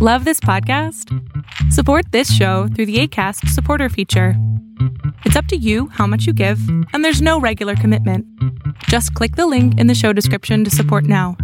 Love this podcast? Support this show through the ACAST supporter feature. It's up to you how much you give, and there's no regular commitment. Just click the link in the show description to support now.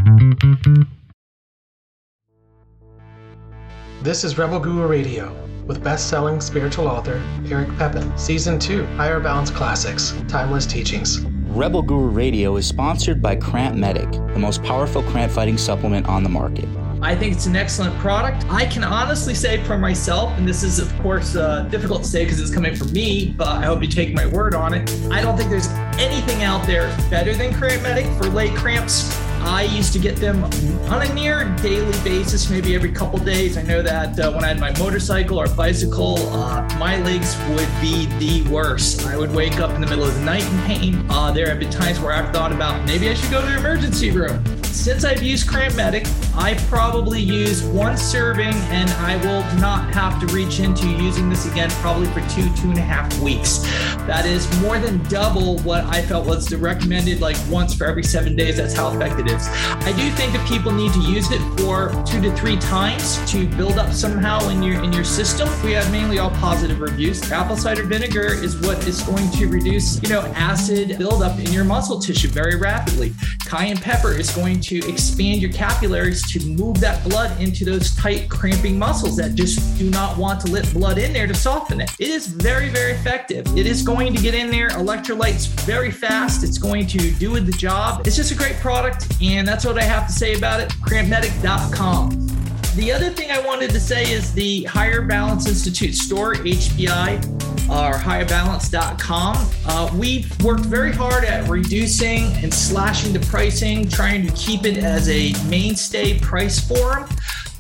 This is Rebel Guru Radio with best-selling spiritual author Eric Pepin, Season 2, Higher Balance Classics, Timeless Teachings. Rebel Guru Radio is sponsored by Cramp Medic, the most powerful cramp fighting supplement on the market. I think it's an excellent product. I can honestly say for myself, and this is, of course, uh, difficult to say because it's coming from me, but I hope you take my word on it. I don't think there's anything out there better than Cramp Medic for leg cramps. I used to get them on a near daily basis, maybe every couple days. I know that uh, when I had my motorcycle or bicycle, uh, my legs would be the worst. I would wake up in the middle of the night in pain. Uh, there have been times where I've thought about maybe I should go to the emergency room. Since I've used Cramp Medic, I probably use one serving and I will not have to reach into using this again probably for two, two and a half weeks. That is more than double what I felt was the recommended, like once for every seven days. That's how effective it is. I do think that people need to use it for two to three times to build up somehow in your in your system. We have mainly all positive reviews. Apple cider vinegar is what is going to reduce, you know, acid buildup in your muscle tissue very rapidly. Cayenne pepper is going to expand your capillaries to move that blood into those tight cramping muscles that just do not want to let blood in there to soften it. It is very, very effective. It is going to get in there, electrolytes very fast. It's going to do the job. It's just a great product, and that's what I have to say about it. Crampmedic.com. The other thing I wanted to say is the Higher Balance Institute store, HBI, or higherbalance.com. Uh, we've worked very hard at reducing and slashing the pricing, trying to keep it as a mainstay price forum.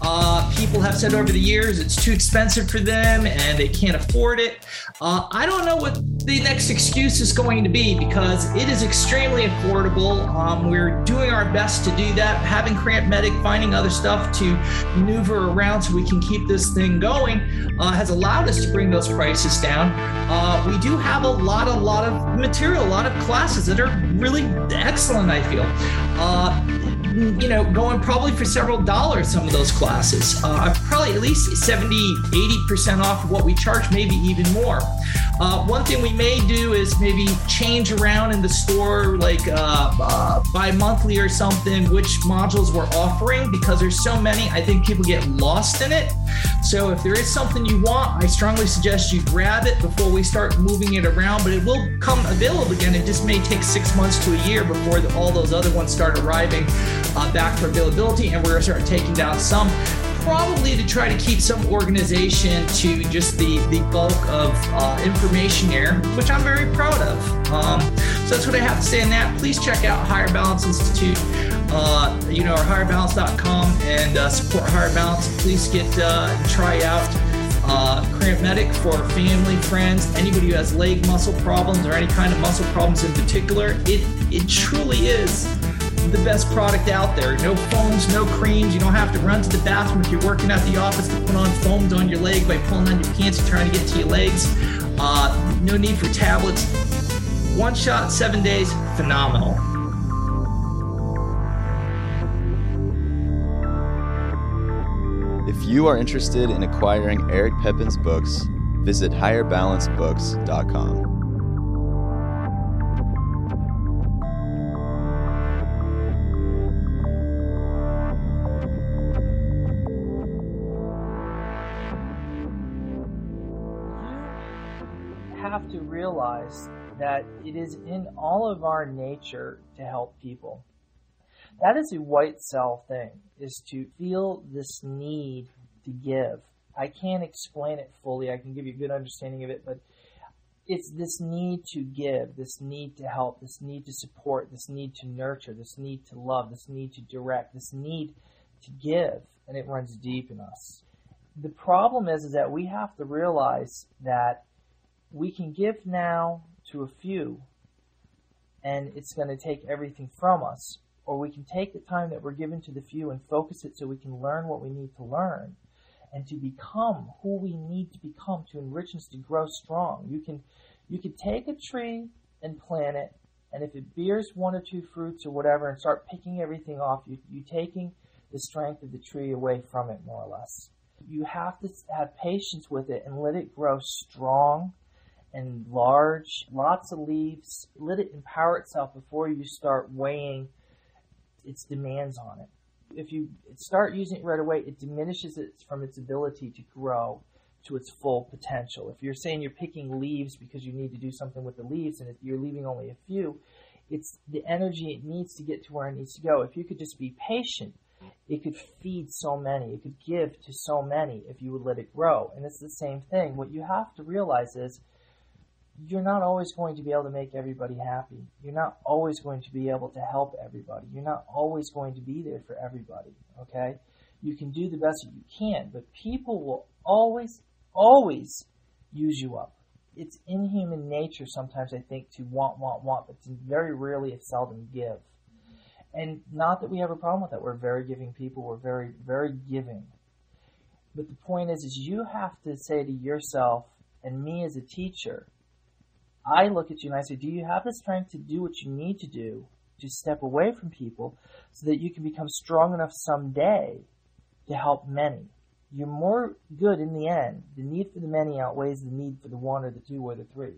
Uh, people have said over the years it's too expensive for them and they can't afford it. Uh, I don't know what the next excuse is going to be because it is extremely affordable. Um, we're doing our best to do that, having Cramp Medic, finding other stuff to maneuver around so we can keep this thing going uh, has allowed us to bring those prices down. Uh, we do have a lot, a lot of material, a lot of classes that are really excellent, I feel. Uh, you know, going probably for several dollars, some of those classes. Uh, probably at least 70, 80% off of what we charge, maybe even more. Uh, one thing we may do is maybe change around in the store, like uh, uh, bi monthly or something, which modules we're offering because there's so many. I think people get lost in it. So if there is something you want, I strongly suggest you grab it before we start moving it around. But it will come available again. It just may take six months to a year before the, all those other ones start arriving uh, back for availability, and we're going to start taking down some probably to try to keep some organization to just the, the bulk of uh, information here, which I'm very proud of. Um, so that's what I have to say on that. Please check out Higher Balance Institute, uh, you know, or higherbalance.com and uh, support Higher Balance. Please get uh, try out uh, Cramp Medic for family, friends, anybody who has leg muscle problems or any kind of muscle problems in particular. It it truly is the best product out there. No foams, no creams. You don't have to run to the bathroom if you're working at the office to put on foams on your leg by pulling on your pants and trying to get to your legs. Uh, no need for tablets. One shot, seven days, phenomenal. If you are interested in acquiring Eric Pepin's books, visit higherbalancebooks.com. realize that it is in all of our nature to help people. That is a white cell thing, is to feel this need to give. I can't explain it fully. I can give you a good understanding of it, but it's this need to give, this need to help, this need to support, this need to nurture, this need to love, this need to direct, this need to give, and it runs deep in us. The problem is, is that we have to realize that we can give now to a few and it's going to take everything from us. Or we can take the time that we're given to the few and focus it so we can learn what we need to learn and to become who we need to become to enrich us to grow strong. You can you can take a tree and plant it and if it bears one or two fruits or whatever and start picking everything off, you you taking the strength of the tree away from it more or less. You have to have patience with it and let it grow strong and large, lots of leaves. Let it empower itself before you start weighing its demands on it. If you start using it right away, it diminishes it from its ability to grow to its full potential. If you're saying you're picking leaves because you need to do something with the leaves and you're leaving only a few, it's the energy it needs to get to where it needs to go. If you could just be patient, it could feed so many. It could give to so many if you would let it grow. And it's the same thing. What you have to realize is you're not always going to be able to make everybody happy. You're not always going to be able to help everybody. You're not always going to be there for everybody. Okay? You can do the best that you can, but people will always, always use you up. It's in human nature sometimes, I think, to want, want, want, but very rarely, if seldom, give. And not that we have a problem with that. We're very giving people. We're very, very giving. But the point is, is you have to say to yourself and me as a teacher, I look at you and I say, do you have the strength to do what you need to do to step away from people so that you can become strong enough someday to help many? You're more good in the end. The need for the many outweighs the need for the one or the two or the three.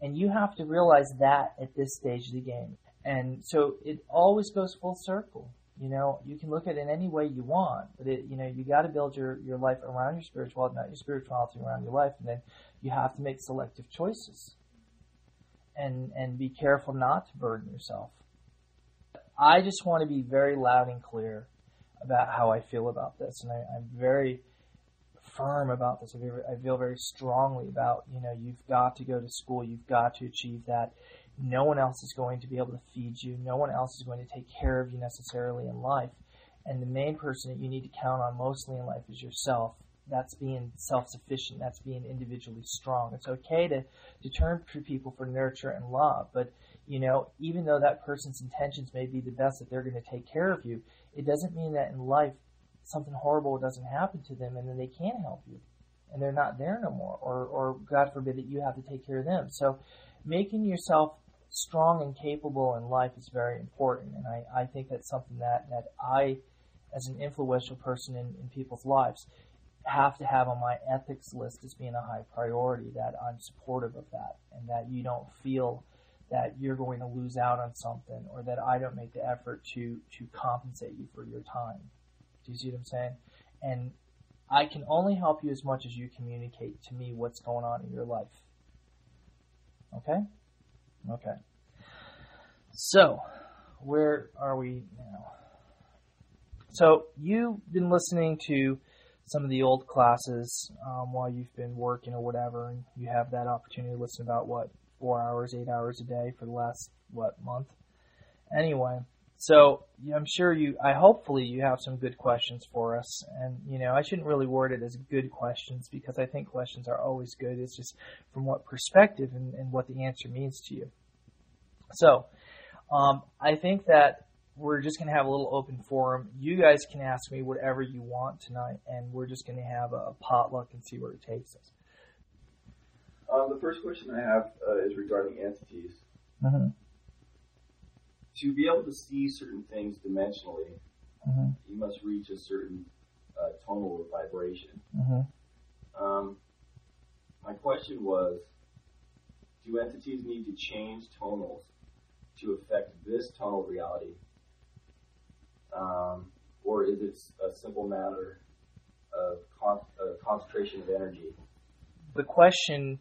And you have to realize that at this stage of the game. And so it always goes full circle. You know, you can look at it in any way you want, but it, you know, you got to build your, your life around your spirituality, not your spirituality around your life. And then you have to make selective choices and, and be careful not to burden yourself. I just want to be very loud and clear about how I feel about this. And I, I'm very firm about this. I feel, I feel very strongly about, you know, you've got to go to school. You've got to achieve that. No one else is going to be able to feed you. No one else is going to take care of you necessarily in life. And the main person that you need to count on mostly in life is yourself. That's being self sufficient. That's being individually strong. It's okay to, to turn to people for nurture and love, but you know, even though that person's intentions may be the best that they're going to take care of you, it doesn't mean that in life something horrible doesn't happen to them and then they can't help you and they're not there no more or, or God forbid that you have to take care of them. So making yourself strong and capable in life is very important. And I, I think that's something that, that I, as an influential person in, in people's lives, have to have on my ethics list as being a high priority, that I'm supportive of that, and that you don't feel that you're going to lose out on something or that I don't make the effort to, to compensate you for your time. Do you see what I'm saying? And I can only help you as much as you communicate to me what's going on in your life. Okay? Okay. So, where are we now? So, you've been listening to some of the old classes um, while you've been working or whatever, and you have that opportunity to listen about what four hours, eight hours a day for the last what month. Anyway, so I'm sure you, I hopefully you have some good questions for us, and you know I shouldn't really word it as good questions because I think questions are always good. It's just from what perspective and, and what the answer means to you. So um, I think that we're just going to have a little open forum. You guys can ask me whatever you want tonight, and we're just going to have a, potluck and see where it takes us. Um, the first question I have uh, is regarding entities. Mm-hmm. To be able to see certain things dimensionally, mm-hmm. you must reach a certain uh, tonal vibration. Mm-hmm. Um, my question was, do entities need to change tonals to affect this tonal reality? Um, or is it a simple matter of con- uh, concentration of energy? The question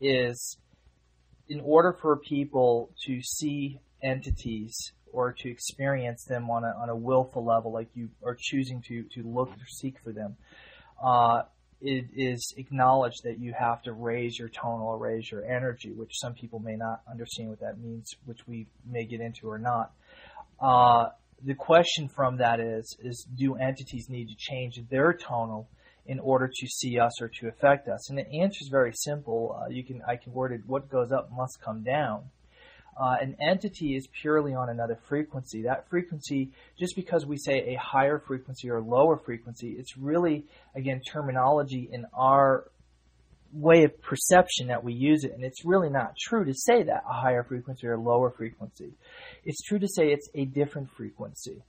is in order for people to see entities or to experience them on a, on a willful level, like you are choosing to, to look or seek for them, uh, it is acknowledged that you have to raise your tonal or raise your energy, which some people may not understand what that means, which we may get into or not. Uh, the question from that is, is do entities need to change their tonal in order to see us or to affect us? And the answer is very simple. Uh, you can I can word it: what goes up must come down. Uh, an entity is purely on another frequency. That frequency, just because we say a higher frequency or lower frequency, it's really again terminology in our way of perception that we use it, and it's really not true to say that a higher frequency or lower frequency. It's true to say it's a different frequency.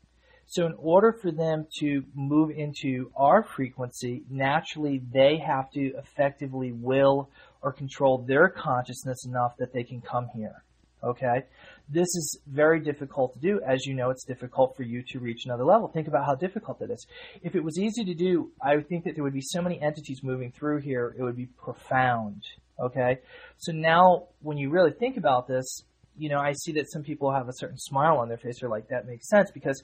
So in order for them to move into our frequency, naturally they have to effectively will or control their consciousness enough that they can come here. Okay? This is very difficult to do. As you know, it's difficult for you to reach another level. Think about how difficult it is. If it was easy to do, I would think that there would be so many entities moving through here, it would be profound. Okay? So now, when you really think about this, you know, I see that some people have a certain smile on their face. They're like, that makes sense because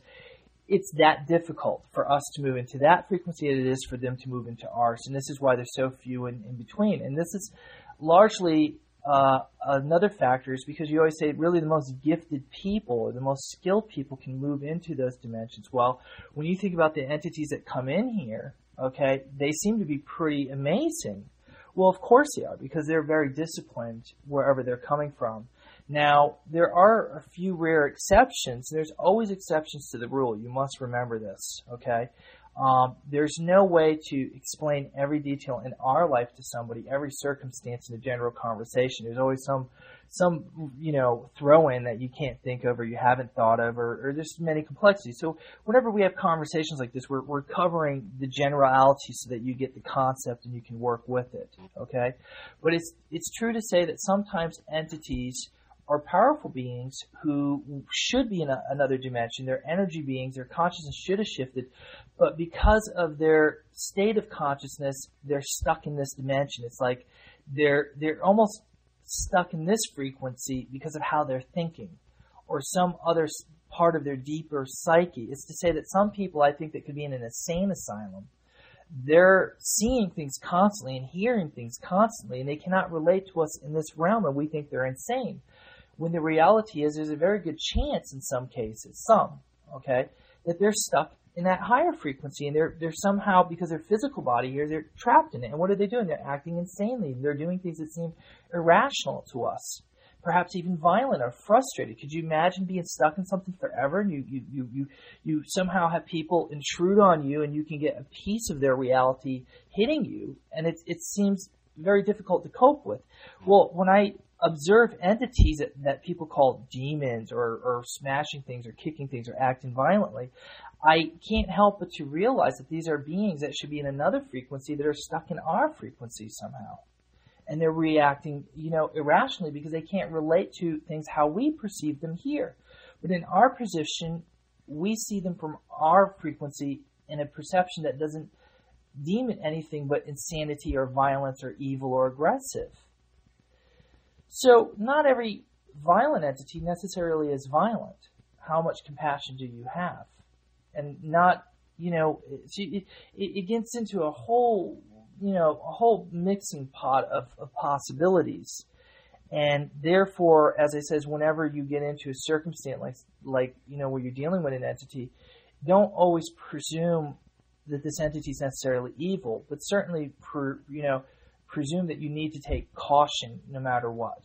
it's that difficult for us to move into that frequency as it is for them to move into ours. And this is why there's so few in, in between. And this is largely uh, another factor is because you always say really the most gifted people or the most skilled people can move into those dimensions. Well, when you think about the entities that come in here, okay, they seem to be pretty amazing. Well, of course they are because they're very disciplined wherever they're coming from. Now, there are a few rare exceptions. There's always exceptions to the rule. You must remember this, okay? Um, there's no way to explain every detail in our life to somebody, every circumstance in a general conversation. There's always some, some, you know, throw in that you can't think of or you haven't thought of or, or there's many complexities. So whenever we have conversations like this, we're, we're covering the generality so that you get the concept and you can work with it. Okay. But it's, it's true to say that sometimes entities, are powerful beings who should be in a, another dimension. They're energy beings. Their consciousness should have shifted, but because of their state of consciousness, they're stuck in this dimension. It's like they're they're almost stuck in this frequency because of how they're thinking, or some other part of their deeper psyche. It's to say that some people, I think, that could be in an insane asylum. They're seeing things constantly and hearing things constantly, and they cannot relate to us in this realm, and we think they're insane when the reality is there's a very good chance in some cases, some, okay, that they're stuck in that higher frequency and they're they're somehow because their physical body here they're trapped in it. And what are they doing? They're acting insanely. They're doing things that seem irrational to us. Perhaps even violent or frustrated. Could you imagine being stuck in something forever and you, you, you, you, you somehow have people intrude on you and you can get a piece of their reality hitting you and it, it seems very difficult to cope with. Well, when I observe entities that, that people call demons or, or smashing things or kicking things or acting violently, I can't help but to realize that these are beings that should be in another frequency that are stuck in our frequency somehow. And they're reacting, you know, irrationally because they can't relate to things how we perceive them here. But in our position, we see them from our frequency in a perception that doesn't deem it anything but insanity or violence or evil or aggressive. So, not every violent entity necessarily is violent. How much compassion do you have? And not, you know, it, it gets into a whole, you know, a whole mixing pot of, of possibilities. And therefore, as I says, whenever you get into a circumstance like, like, you know, where you're dealing with an entity, don't always presume that this entity is necessarily evil, but certainly, per, you know, presume that you need to take caution no matter what.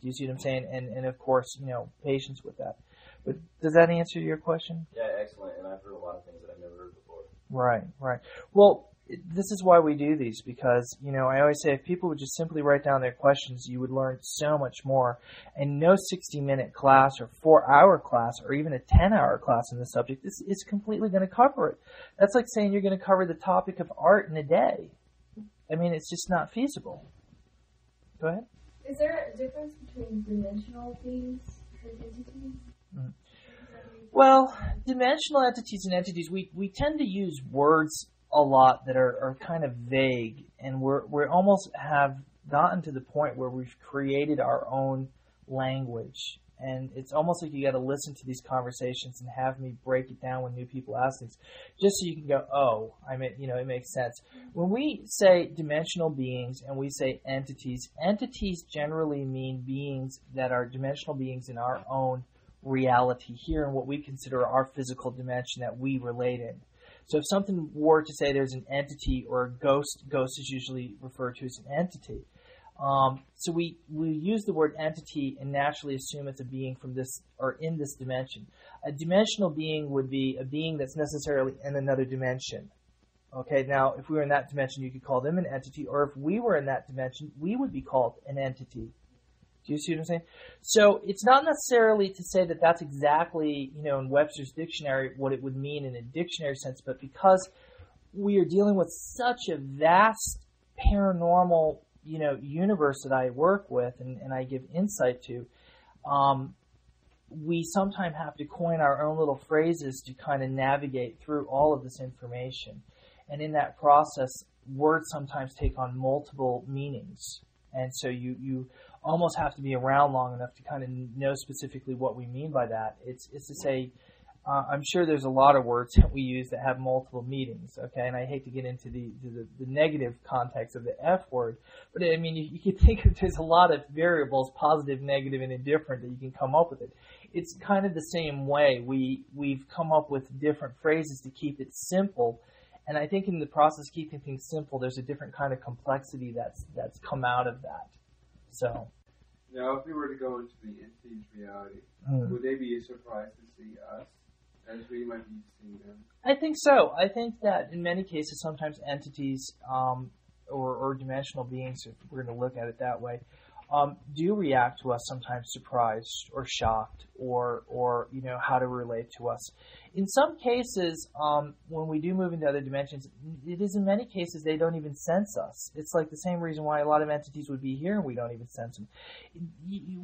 Do you see what I'm saying? And and of course, you know, patience with that. But does that answer your question? Yeah, excellent. And I've heard a lot of things that I've never heard before. Right, right. Well, this is why we do these because you know I always say if people would just simply write down their questions, you would learn so much more. And no 60-minute class or four-hour class or even a 10-hour class in the subject is is completely going to cover it. That's like saying you're going to cover the topic of art in a day. I mean, it's just not feasible. Go ahead. Is there a difference between dimensional beings and entities? Mm. Well, dimensional entities and entities, we, we tend to use words a lot that are, are kind of vague, and we're we almost have gotten to the point where we've created our own language and it's almost like you got to listen to these conversations and have me break it down when new people ask things, just so you can go, oh, I mean, you know, it makes sense. When we say dimensional beings and we say entities, entities generally mean beings that are dimensional beings in our own reality here in what we consider our physical dimension that we relate in. So if something were to say there's an entity or a ghost, ghost is usually referred to as an entity. Um, so we, we use the word entity and naturally assume it's a being from this or in this dimension. A dimensional being would be a being that's necessarily in another dimension. Okay, now if we were in that dimension, you could call them an entity, or if we were in that dimension, we would be called an entity. Do you see what I'm saying? So it's not necessarily to say that that's exactly, you know, in Webster's dictionary what it would mean in a dictionary sense, but because we are dealing with such a vast paranormal, you know, universe that I work with and, and I give insight to, um, we sometimes have to coin our own little phrases to kind of navigate through all of this information. And in that process, words sometimes take on multiple meanings. And so you, you almost have to be around long enough to kind of know specifically what we mean by that. It's, it's to say, uh, I'm sure there's a lot of words that we use that have multiple meanings, okay? And I hate to get into the, the, the negative context of the F word, but I mean, you, you can think of there's a lot of variables, positive, negative, and indifferent, that you can come up with it. It's kind of the same way. We, we've come up with different phrases to keep it simple, and I think in the process of keeping things simple, there's a different kind of complexity that's, that's come out of that. So. Now, if we were to go into the entity's reality, mm. would they be surprised to see us I think so. I think that in many cases, sometimes entities um, or, or, dimensional beings, if we're going to look at it that way, um, do react to us sometimes surprised or shocked or or you know how to relate to us. In some cases, um, when we do move into other dimensions, it is in many cases they don't even sense us. It's like the same reason why a lot of entities would be here and we don't even sense them.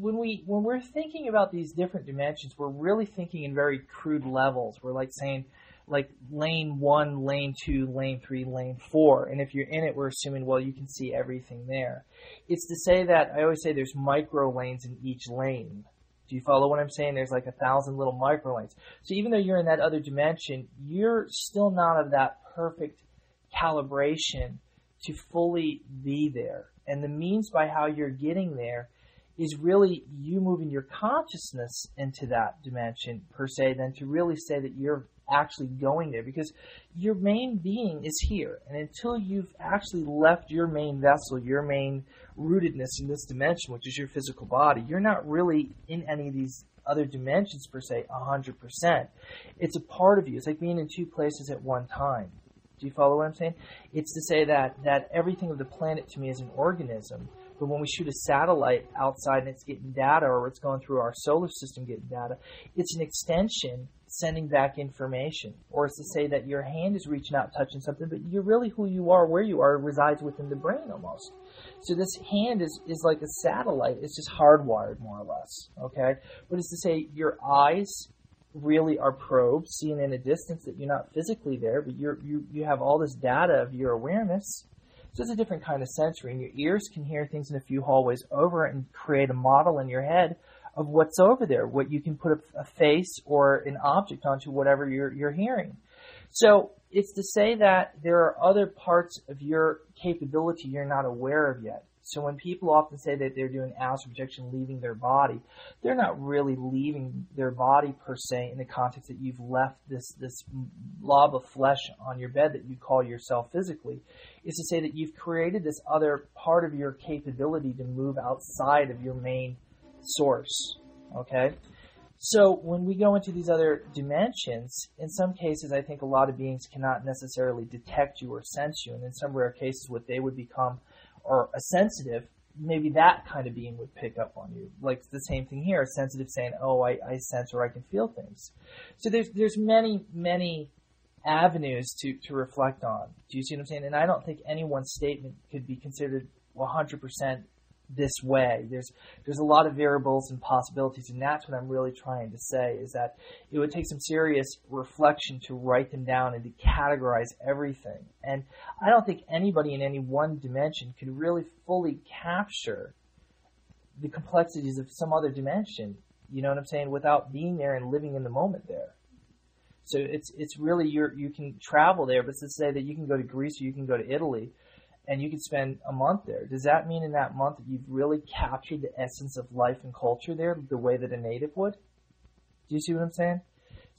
When we when we're thinking about these different dimensions, we're really thinking in very crude levels. We're like saying like lane one, lane two, lane three, lane four. And if you're in it, we're assuming, well, you can see everything there. It's to say that, I always say there's micro lanes in each lane. Do you follow what I'm saying? There's like a thousand little micro lanes. So even though you're in that other dimension, you're still not of that perfect calibration to fully be there. And the means by how you're getting there is really you moving your consciousness into that dimension per se, than to really say that you're actually going there because your main being is here. And until you've actually left your main vessel, your main rootedness in this dimension, which is your physical body, you're not really in any of these other dimensions per se 100%. It's a part of you. It's like being in two places at one time. Do you follow what I'm saying? It's to say that, that everything of the planet to me is an organism. But when we shoot a satellite outside and it's getting data or it's going through our solar system getting data, it's an extension sending back information. Or it's to say that your hand is reaching out, touching something, but you're really who you are, where you are, resides within the brain almost. So this hand is, is like a satellite. It's just hardwired, more or less. Okay? But it's to say your eyes really are probes, seeing in a distance that you're not physically there, but you're, you, you have all this data of your awareness. So it's a different kind of sensory. And your ears can hear things in a few hallways over and create a model in your head of what's over there, what you can put a, a face or an object onto whatever you're, you're hearing. So it's to say that there are other parts of your capability you're not aware of yet. So when people often say that they're doing astral projection leaving their body, they're not really leaving their body per se in the context that you've left this, this blob of flesh on your bed that you call yourself physically. It's to say that you've created this other part of your capability to move outside of your main source. Okay? So when we go into these other dimensions, in some cases, I think a lot of beings cannot necessarily detect you or sense you, and in some rare cases, what they would become or a sensitive, maybe that kind of being would pick up on you. Like the same thing here, a sensitive saying, "Oh, I, I sense or I can feel things." So there's there's many many avenues to to reflect on. Do you see what I'm saying? And I don't think any one statement could be considered 100% this way. There's there's a lot of variables and possibilities, and that's what I'm really trying to say is that it would take some serious reflection to write them down and to categorize everything. And I don't think anybody in any one dimension could really fully capture the complexities of some other dimension. You know what I'm saying? Without being there and living in the moment there. So it's it's really you you can travel there, but to say that you can go to Greece or you can go to Italy and you could spend a month there. Does that mean in that month that you've really captured the essence of life and culture there the way that a native would? Do you see what I'm saying?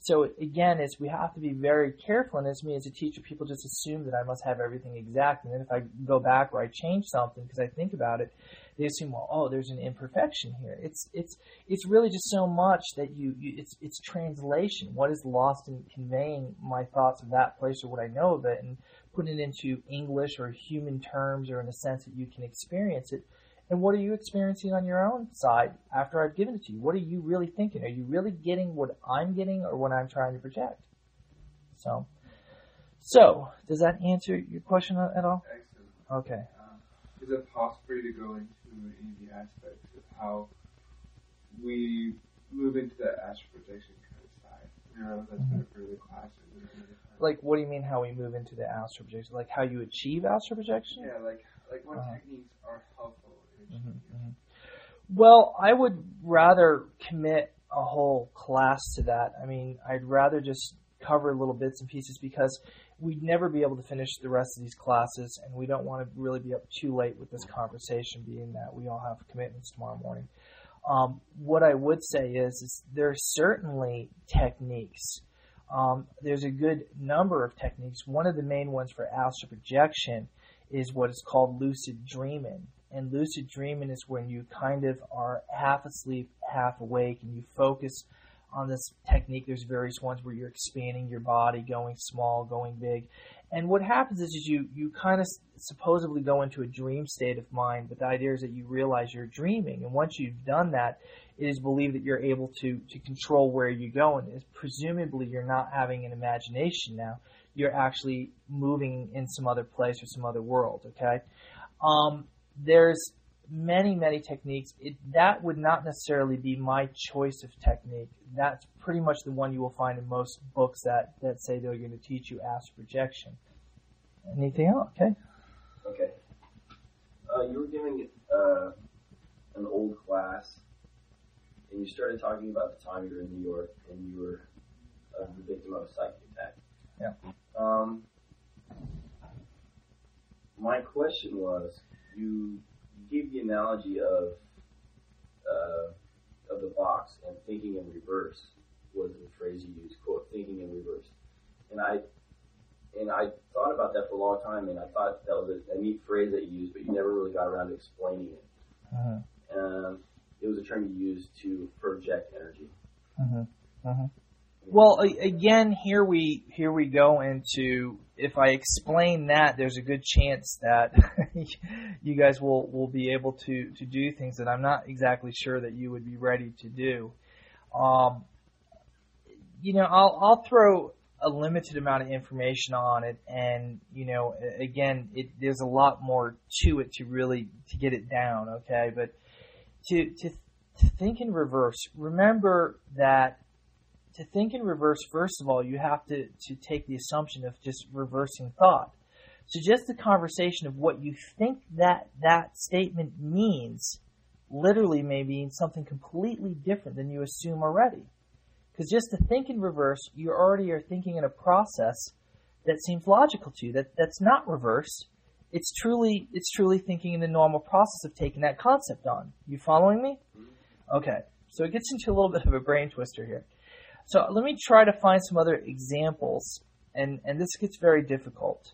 So again, is we have to be very careful. And as me as a teacher, people just assume that I must have everything exact. And then if I go back or I change something because I think about it, they assume, well, oh, there's an imperfection here. It's it's it's really just so much that you, you it's it's translation. What is lost in conveying my thoughts of that place or what I know of it, and putting it into English or human terms or in a sense that you can experience it. And what are you experiencing on your own side after I've given it to you? What are you really thinking? Are you really getting what I'm getting or what I'm trying to project? So, so does that answer your question at all? Excellent. Okay. Um, is it possible for you to go into any of the aspects of how we move into that astral projection kind of side? You know, that's mm-hmm. been really class. Like, what do you mean how we move into the astral projection? Like how you achieve astral projection? Yeah, like like what uh-huh. techniques are helpful mm-hmm, mm-hmm. Well, I would rather commit a whole class to that. I mean, I'd rather just cover little bits and pieces because we'd never be able to finish the rest of these classes, and we don't want to really be up too late with this conversation, being that we all have commitments tomorrow morning. Um, what I would say is, is there are certainly techniques. Um, there's a good number of techniques. One of the main ones for astral projection is what is called lucid dreaming. And lucid dreaming is when you kind of are half asleep, half awake, and you focus on this technique. There's various ones where you're expanding your body, going small, going big. And what happens is, is you, you kind of supposedly go into a dream state of mind, but the idea is that you realize you're dreaming. And once you've done that, it is believed that you're able to, to control where you go. And presumably you're not having an imagination now. You're actually moving in some other place or some other world, okay? Um, there's many, many techniques. It, that would not necessarily be my choice of technique. That's pretty much the one you will find in most books that, that say they're going to teach you astral projection. Anything else? Okay. Okay. Uh, you were giving uh, an old class, and you started talking about the time you were in New York and you were uh, the victim of a psychic attack. Yeah. Um, my question was, you gave the analogy of uh, of the box and thinking in reverse was the phrase you used, quote, thinking in reverse. And I and I thought about that for a long time, and I thought that was a, a neat phrase that you used, but you never really got around to explaining it. Uh-huh. Um, it was a term you used to project energy. Uh-huh. Uh-huh. Well, again, here we here we go into if I explain that, there's a good chance that you guys will, will be able to, to do things that I'm not exactly sure that you would be ready to do. Um, you know, I'll, I'll throw a limited amount of information on it, and you know, again, it, there's a lot more to it to really to get it down. Okay, but to to, to think in reverse, remember that to think in reverse, first of all, you have to, to take the assumption of just reversing thought. So just the conversation of what you think that that statement means literally may mean something completely different than you assume already. Because just to think in reverse, you already are thinking in a process that seems logical to you. That that's not reverse. It's truly it's truly thinking in the normal process of taking that concept on. You following me? Mm-hmm. Okay. So it gets into a little bit of a brain twister here. So let me try to find some other examples, and, and this gets very difficult.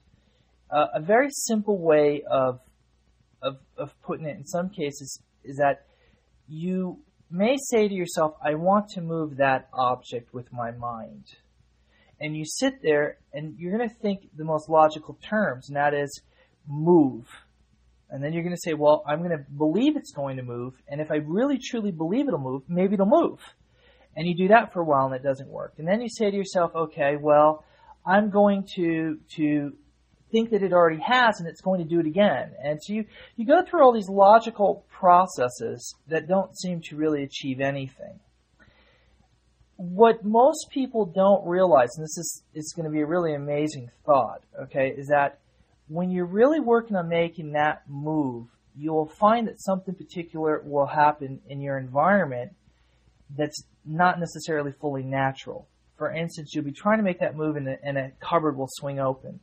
Uh, a very simple way of, of, of putting it in some cases is that you may say to yourself, I want to move that object with my mind. And you sit there and you're going to think the most logical terms, and that is move. And then you're going to say, well, I'm going to believe it's going to move, and if I really truly believe it'll move, maybe it'll move. And you do that for a while and it doesn't work. And then you say to yourself, okay, well, I'm going to, to think that it already has and it's going to do it again. And so you, you go through all these logical processes that don't seem to really achieve anything. What most people don't realize, and this is, is going to be a really amazing thought, okay, is that when you're really working on making that move, you'll find that something particular will happen in your environment that's not necessarily fully natural. For instance, you'll be trying to make that move and a, and a cupboard will swing open.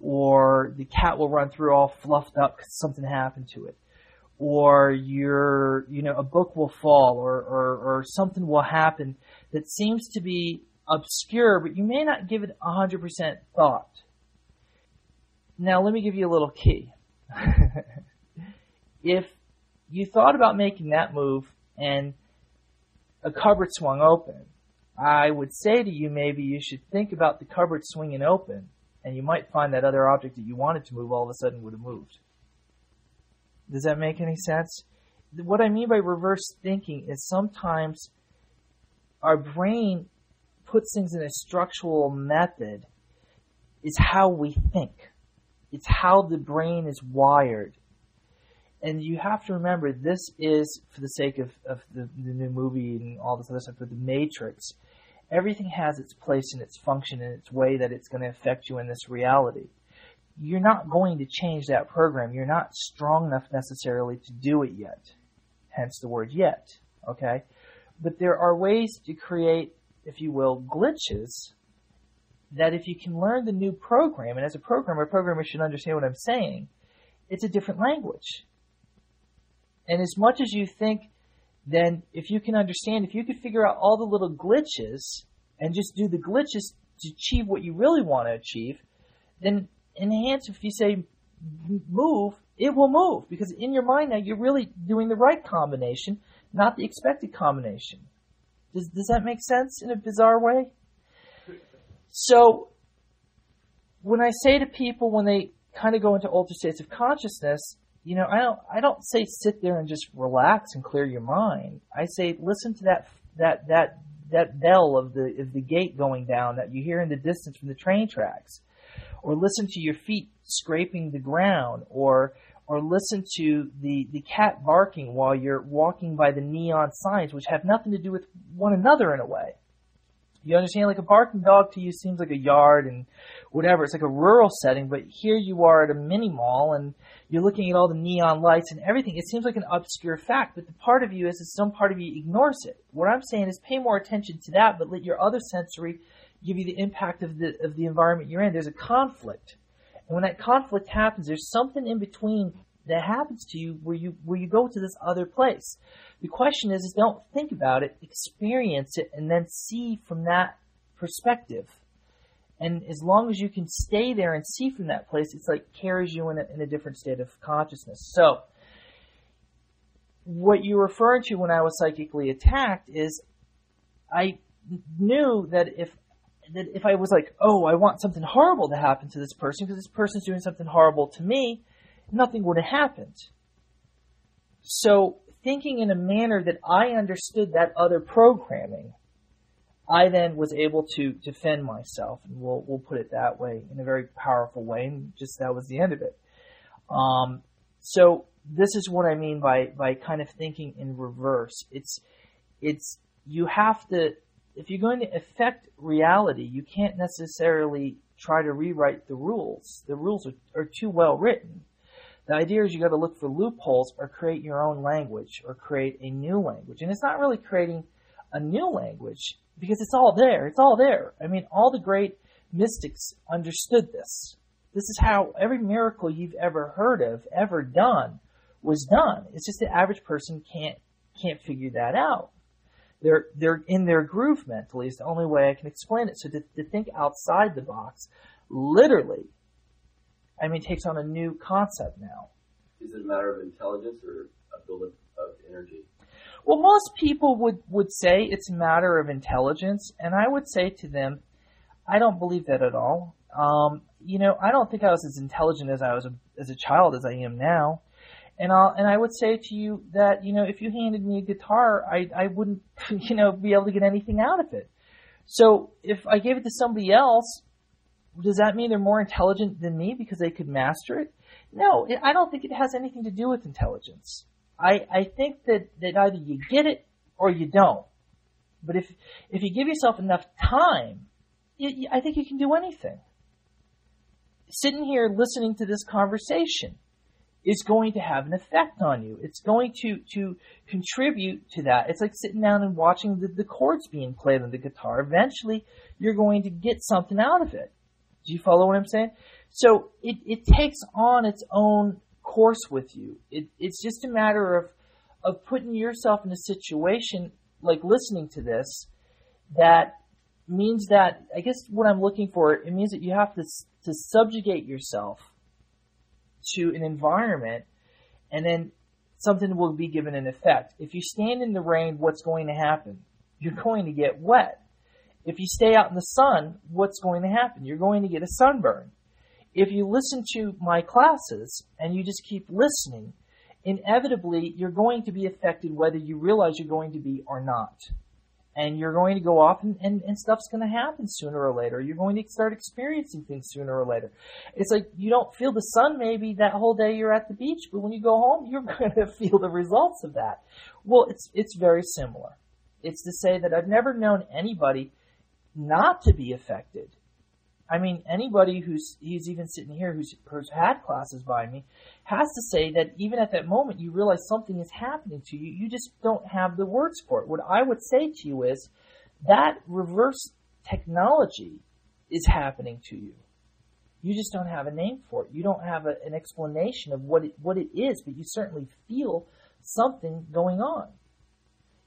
Or the cat will run through all fluffed up because something happened to it. Or your, you know, a book will fall or, or, or something will happen that seems to be obscure, but you may not give it 100% thought. Now, let me give you a little key. if you thought about making that move and a cupboard swung open, I would say to you maybe you should think about the cupboard swinging open, and you might find that other object that you wanted to move all of a sudden would have moved. Does that make any sense? What I mean by reverse thinking is sometimes our brain puts things in a structural method is how we think. It's how the brain is wired. And you have to remember this is, for the sake of, of the, the new movie and all this other stuff, for the Matrix, everything has its place and its function and its way that it's going to affect you in this reality. You're not going to change that program. You're not strong enough necessarily to do it yet. Hence the word yet. Okay? But there are ways to create, if you will, glitches that if you can learn the new program, and as a programmer, a programmer should understand what I'm saying, it's a different language. And as much as you think, then if you can understand, if you could figure out all the little glitches and just do the glitches to achieve what you really want to achieve, then enhance, if you say move, it will move because in your mind now you're really doing the right combination, not the expected combination. Does, does that make sense in a bizarre way? So, when I say to people when they kind of go into altered states of consciousness, you know, I don't, I don't say sit there and just relax and clear your mind. I say listen to that, that, that, that bell of the, of the gate going down that you hear in the distance from the train tracks, or listen to your feet scraping the ground, or, or listen to the, the cat barking while you're walking by the neon signs, which have nothing to do with one another in a way. You understand? Like a barking dog to you seems like a yard and whatever. It's like a rural setting, but here you are at a mini mall and you're looking at all the neon lights and everything. It seems like an obscure fact, but the part of you is that some part of you ignores it. What I'm saying is pay more attention to that, but let your other sensory give you the impact of the of the environment you're in. There's a conflict. And when that conflict happens, there's something in between that happens to you where you where you go to this other place. The question is, is don't think about it, experience it, and then see from that perspective. And as long as you can stay there and see from that place, it's like carries you in a, in a different state of consciousness. So, what you're referring to when I was psychically attacked is I knew that if that if I was like, oh, I want something horrible to happen to this person because this person's doing something horrible to me, nothing would have happened. So thinking in a manner that I understood that other programming, I then was able to defend myself, and we'll we'll put it that way in a very powerful way, and just that was the end of it. Um, so this is what I mean by by kind of thinking in reverse. It's it's you have to if you're going to affect reality, you can't necessarily try to rewrite the rules. The rules are, are too well written. The idea is you got to look for loopholes or create your own language or create a new language. And it's not really creating a new language because it's all there. It's all there. I mean, all the great mystics understood this. This is how every miracle you've ever heard of, ever done, was done. It's just the average person can't can't figure that out. They're they're in their groove mentally. Is the only way I can explain it. So to, to think outside the box, literally, I mean, takes on a new concept now. Is it a matter of intelligence or a buildup of energy? Well, most people would, would say it's a matter of intelligence, and I would say to them, I don't believe that at all. Um, you know, I don't think I was as intelligent as I was a, as a child as I am now. And I'll, and I would say to you that, you know, if you handed me a guitar, I, I wouldn't, you know, be able to get anything out of it. So if I gave it to somebody else, does that mean they're more intelligent than me because they could master it? No, I don't think it has anything to do with intelligence. I, I think that, that either you get it or you don't. But if, if you give yourself enough time, you, I think you can do anything. Sitting here listening to this conversation is going to have an effect on you. It's going to, to contribute to that. It's like sitting down and watching the, the chords being played on the guitar. Eventually, you're going to get something out of it. Do you follow what I'm saying? So it, it takes on its own course with you. It, it's just a matter of of putting yourself in a situation like listening to this that means that I guess what I'm looking for it means that you have to to subjugate yourself to an environment and then something will be given an effect. If you stand in the rain, what's going to happen? You're going to get wet. If you stay out in the sun, what's going to happen? You're going to get a sunburn. If you listen to my classes and you just keep listening inevitably you're going to be affected whether you realize you're going to be or not. And you're going to go off and, and, and stuff's going to happen sooner or later. You're going to start experiencing things sooner or later. It's like you don't feel the sun maybe that whole day you're at the beach, but when you go home, you're going to feel the results of that. Well, it's, it's very similar. It's to say that I've never known anybody not to be affected. I mean, anybody who's who's even sitting here who's, who's had classes by me has to say that even at that moment you realize something is happening to you. You just don't have the words for it. What I would say to you is that reverse technology is happening to you. You just don't have a name for it. You don't have a, an explanation of what it, what it is, but you certainly feel something going on.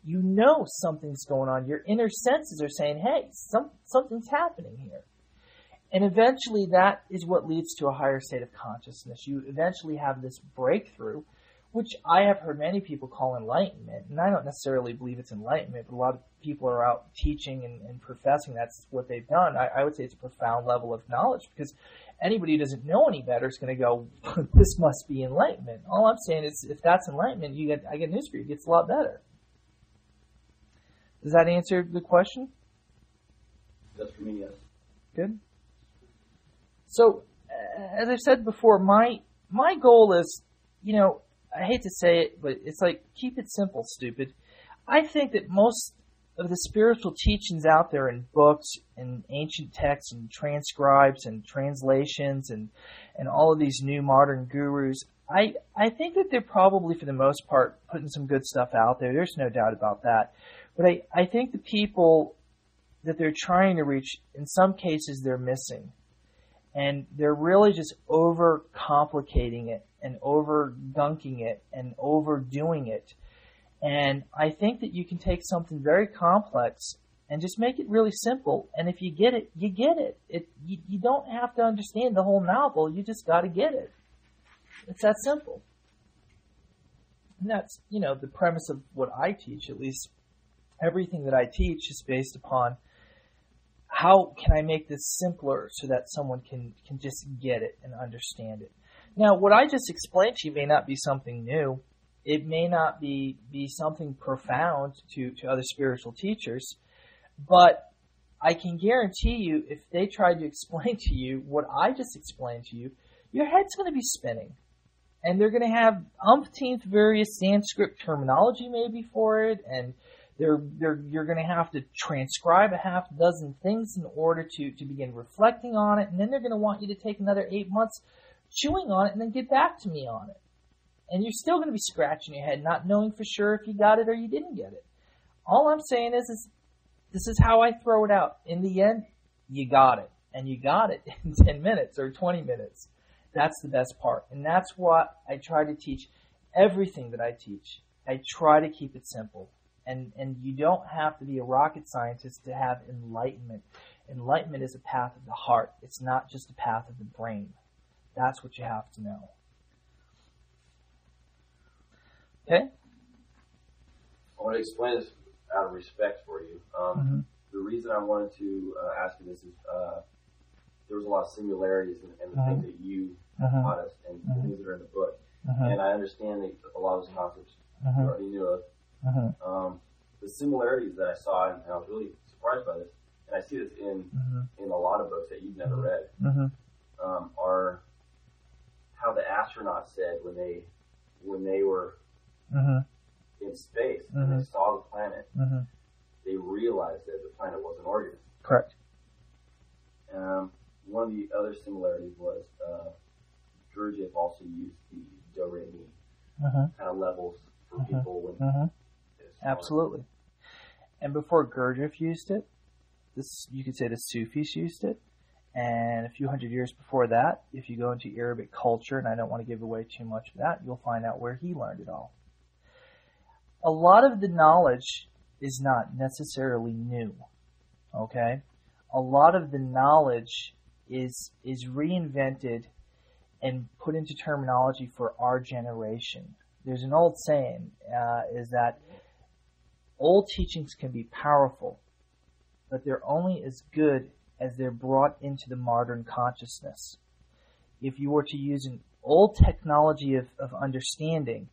You know something's going on. Your inner senses are saying, "Hey, some, something's happening here." And eventually that is what leads to a higher state of consciousness. You eventually have this breakthrough, which I have heard many people call enlightenment. And I don't necessarily believe it's enlightenment, but a lot of people are out teaching and, and professing that's what they've done. I, I, would say it's a profound level of knowledge because anybody who doesn't know any better is going to go, this must be enlightenment. All I'm saying is if that's enlightenment, you get, I get news for you. It gets a lot better. Does that answer the question? Just for me, yes. Good. So, uh, as I've said before, my my goal is, you know, I hate to say it, but it's like keep it simple, stupid. I think that most of the spiritual teachings out there in books and ancient texts and transcribes and translations and and all of these new modern gurus, I I think that they're probably for the most part putting some good stuff out there. There's no doubt about that. But I, I think the people that they're trying to reach, in some cases, they're missing and they're really just over complicating it and over gunking it and overdoing it. And I think that you can take something very complex and just make it really simple. And if you get it, you get it. It you, you don't have to understand the whole novel. You just got to get it. It's that simple. And that's you know the premise of what I teach. At least everything that I teach is based upon how can I make this simpler so that someone can, can just get it and understand it? Now, what I just explained to you may not be something new. It may not be, be something profound to, to other spiritual teachers, but I can guarantee you if they tried to explain to you what I just explained to you, your head's going to be spinning. And they're going to have umpteenth various Sanskrit terminology maybe for it, and they're, they're, you're going to have to transcribe a half dozen things in order to, to begin reflecting on it, and then they're going to want you to take another eight months chewing on it and then get back to me on it. And you're still going to be scratching your head, not knowing for sure if you got it or you didn't get it. All I'm saying is, is this is how I throw it out. In the end, you got it. And you got it in 10 minutes or 20 minutes. That's the best part. And that's what I try to teach everything that I teach. I try to keep it simple. And, and you don't have to be a rocket scientist to have enlightenment. Enlightenment is a path of the heart. It's not just a path of the brain. That's what you have to know. Okay? I want to explain this out of respect for you. Um, mm-hmm. The reason I wanted to uh, ask you this is uh, there was a lot of similarities in, in the mm-hmm. things that you mm-hmm. taught us and the things that are in the book. Mm-hmm. And I understand that a lot of those concepts you already knew of. Mm-hmm. Um, the similarities that I saw, and I was really surprised by this, and I see this in mm-hmm. in a lot of books that you've never read, mm-hmm. um, are how the astronauts said when they when they were mm-hmm. in space and they mm-hmm. saw the planet, mm-hmm. they realized that the planet was an organism. Correct. Um, one of the other similarities was uh, Gurdjieff also used the do re mi kind of levels for people when Absolutely. And before Gurdjieff used it, this you could say the Sufis used it. And a few hundred years before that, if you go into Arabic culture, and I don't want to give away too much of that, you'll find out where he learned it all. A lot of the knowledge is not necessarily new. Okay? A lot of the knowledge is is reinvented and put into terminology for our generation. There's an old saying uh, is that Old teachings can be powerful, but they're only as good as they're brought into the modern consciousness. If you were to use an old technology of, of understanding,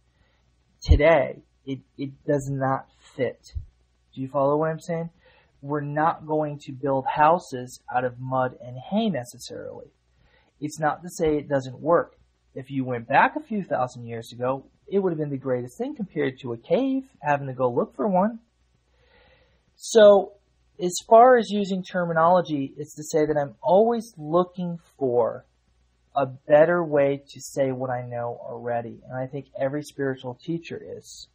today, it, it does not fit. Do you follow what I'm saying? We're not going to build houses out of mud and hay necessarily. It's not to say it doesn't work. If you went back a few thousand years ago, it would have been the greatest thing compared to a cave, having to go look for one. So, as far as using terminology, it's to say that I'm always looking for a better way to say what I know already. And I think every spiritual teacher is.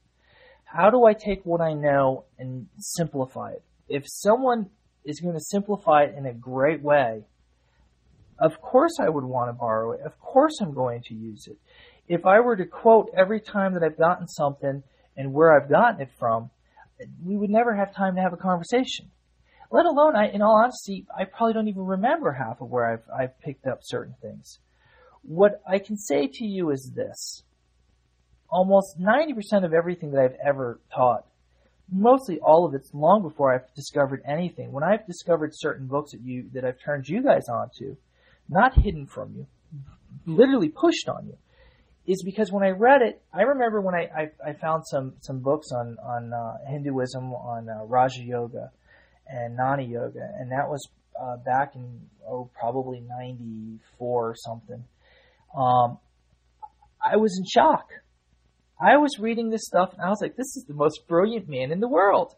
How do I take what I know and simplify it? If someone is going to simplify it in a great way, of course I would want to borrow it. Of course I'm going to use it. If I were to quote every time that I've gotten something and where I've gotten it from, we would never have time to have a conversation. Let alone, I, in all honesty, I probably don't even remember half of where I've, I've picked up certain things. What I can say to you is this. Almost 90% of everything that I've ever taught, mostly all of it's long before I've discovered anything. When I've discovered certain books that you, that I've turned you guys onto, not hidden from you, literally pushed on you, is because when I read it, I remember when I, I, I found some, some books on, on uh, Hinduism, on uh, Raja Yoga and Jnana Yoga, and that was uh, back in, oh, probably 94 or something. Um, I was in shock. I was reading this stuff and I was like, this is the most brilliant man in the world.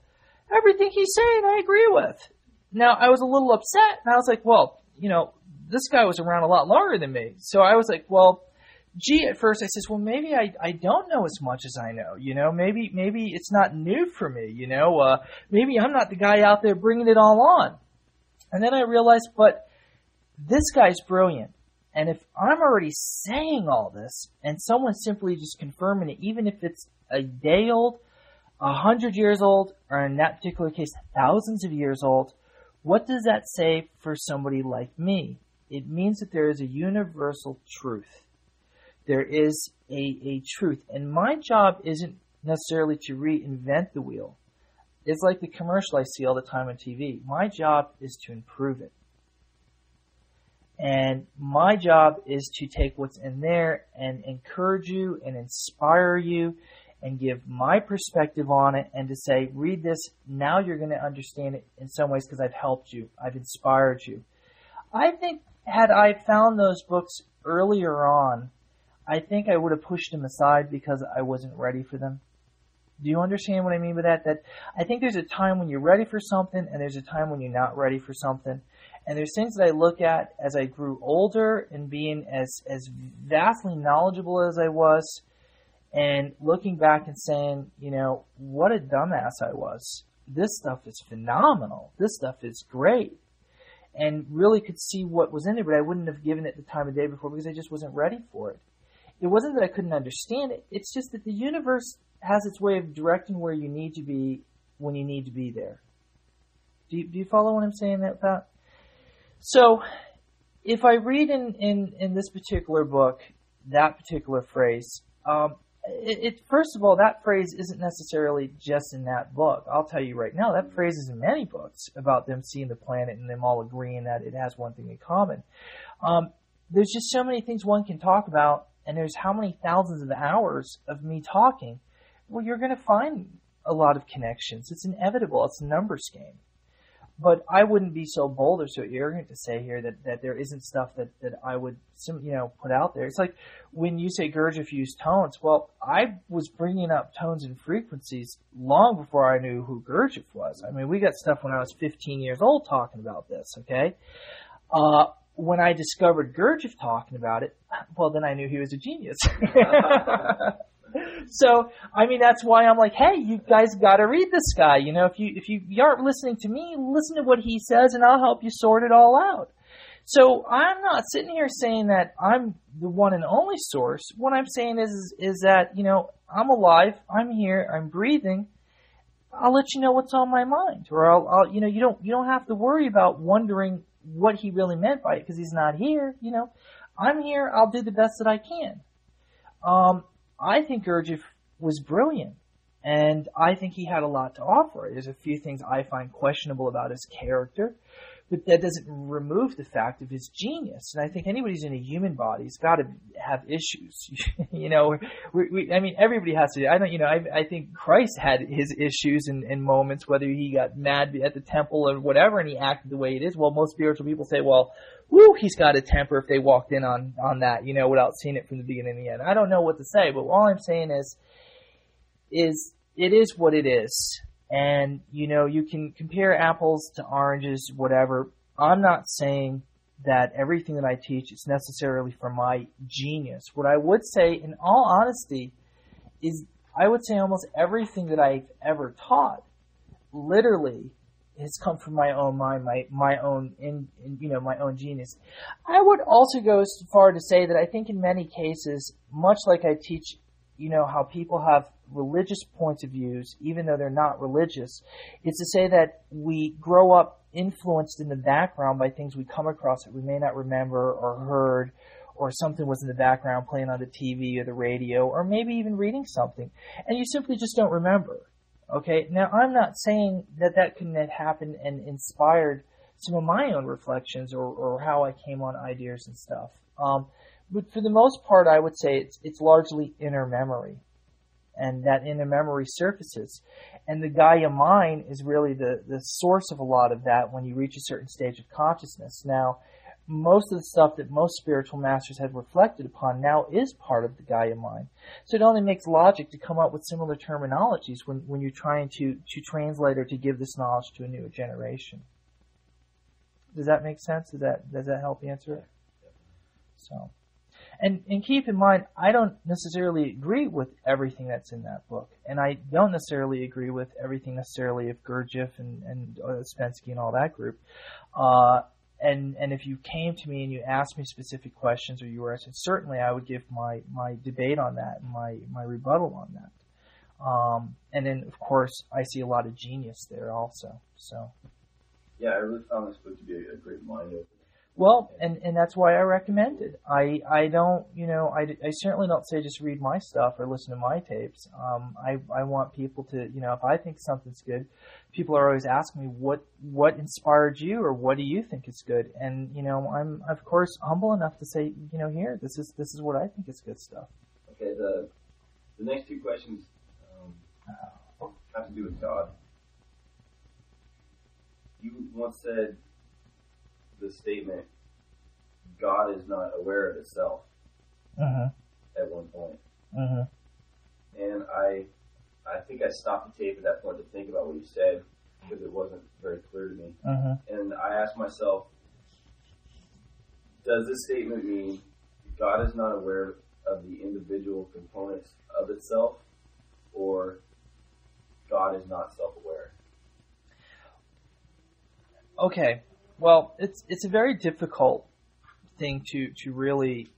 Everything he's saying, I agree with. Now, I was a little upset and I was like, well, you know, this guy was around a lot longer than me. So I was like, well, gee, at first I says, well, maybe I, I don't know as much as I know, you know, maybe, maybe it's not new for me, you know, uh, maybe I'm not the guy out there bringing it all on. And then I realized, but this guy's brilliant. And if I'm already saying all this and someone's simply just confirming it, even if it's a day old, a hundred years old, or in that particular case, thousands of years old, what does that say for somebody like me? It means that there is a universal truth. There is a, a truth. And my job isn't necessarily to reinvent the wheel. It's like the commercial I see all the time on TV. My job is to improve it. And my job is to take what's in there and encourage you and inspire you and give my perspective on it and to say, read this. Now you're going to understand it in some ways because I've helped you. I've inspired you. I think had I found those books earlier on, I think I would have pushed them aside because I wasn't ready for them. Do you understand what I mean by that? That I think there's a time when you're ready for something and there's a time when you're not ready for something. And there's things that I look at as I grew older and being as, as vastly knowledgeable as I was and looking back and saying, you know, what a dumbass I was. This stuff is phenomenal. This stuff is great. And really could see what was in there, but I wouldn't have given it the time of day before because I just wasn't ready for it. It wasn't that I couldn't understand it. It's just that the universe has its way of directing where you need to be when you need to be there. Do you, do you follow what I'm saying that, that? So, if I read in, in, in this particular book that particular phrase, um, it, it, first of all, that phrase isn't necessarily just in that book. I'll tell you right now, that phrase is in many books about them seeing the planet and them all agreeing that it has one thing in common. Um, there's just so many things one can talk about, and there's how many thousands of hours of me talking. Well, you're going to find a lot of connections. It's inevitable. It's a numbers game. But I wouldn't be so bold or so arrogant to say here that, that there isn't stuff that, that I would, you know, put out there. It's like when you say Gurdjieff used tones. Well, I was bringing up tones and frequencies long before I knew who Gurdjieff was. I mean, we got stuff when I was 15 years old talking about this, okay? Uh, when I discovered Gurdjieff talking about it, well, then I knew he was a genius. so I mean that's why I'm like, hey, you guys got to read this guy. You know, if you if you, you aren't listening to me, listen to what he says, and I'll help you sort it all out. So I'm not sitting here saying that I'm the one and only source. What I'm saying is, is, is that you know I'm alive, I'm here, I'm breathing. I'll let you know what's on my mind, or I'll, I'll you know you don't you don't have to worry about wondering what he really meant by it because he's not here. You know, I'm here. I'll do the best that I can. Um, I think Gurdjieff was brilliant. And I think he had a lot to offer. There's a few things I find questionable about his character, but that doesn't remove the fact of his genius. And I think anybody who's in a human body has got to have issues. you know, we, we, I mean, everybody has to. I don't, you know, I, I think Christ had his issues and, and moments, whether he got mad at the temple or whatever, and he acted the way it is. Well, most spiritual people say, well, whoo, he's got a temper if they walked in on on that, you know, without seeing it from the beginning to the end. I don't know what to say, but all I'm saying is, is it is what it is and, you know, you can compare apples to oranges, whatever. I'm not saying that everything that I teach is necessarily for my genius. What I would say, in all honesty, is I would say almost everything that I've ever taught, literally, has come from my own mind, my my own in, in, you know my own genius. I would also go as far to say that I think in many cases, much like I teach, you know how people have religious points of views, even though they're not religious, is to say that we grow up influenced in the background by things we come across that we may not remember or heard, or something was in the background playing on the TV or the radio, or maybe even reading something, and you simply just don't remember. Okay, now I'm not saying that that couldn't have happened and inspired some of my own reflections or, or how I came on ideas and stuff. Um, but for the most part, I would say it's it's largely inner memory and that inner memory surfaces. And the Gaia mind is really the, the source of a lot of that when you reach a certain stage of consciousness. Now, most of the stuff that most spiritual masters have reflected upon now is part of the Gaia mind. So it only makes logic to come up with similar terminologies when, when you're trying to, to translate or to give this knowledge to a newer generation. Does that make sense? Does that does that help answer it? So. And, and keep in mind, I don't necessarily agree with everything that's in that book. And I don't necessarily agree with everything necessarily of Gurdjieff and, and uh, Spensky and all that group. Uh, and, and if you came to me and you asked me specific questions or you were asking, certainly I would give my, my debate on that and my, my rebuttal on that. Um, and then, of course, I see a lot of genius there also. So. Yeah, I really found this book to be a, a great mind opener well, and, and that's why I recommend it. I, I don't, you know, I, I certainly don't say just read my stuff or listen to my tapes. Um, I, I want people to, you know, if I think something's good, people are always asking me what, what inspired you or what do you think is good? And, you know, I'm, of course, humble enough to say, you know, here, this is, this is what I think is good stuff. Okay. The, the next two questions, um, have to do with God. You once said the statement, God is not aware of itself uh-huh. at one point. Uh-huh. And I, I think I stopped the tape at that point to think about what you said because it wasn't very clear to me. Uh-huh. And I asked myself, does this statement mean God is not aware of the individual components of itself, or God is not self-aware? Okay, well, it's it's a very difficult thing to to really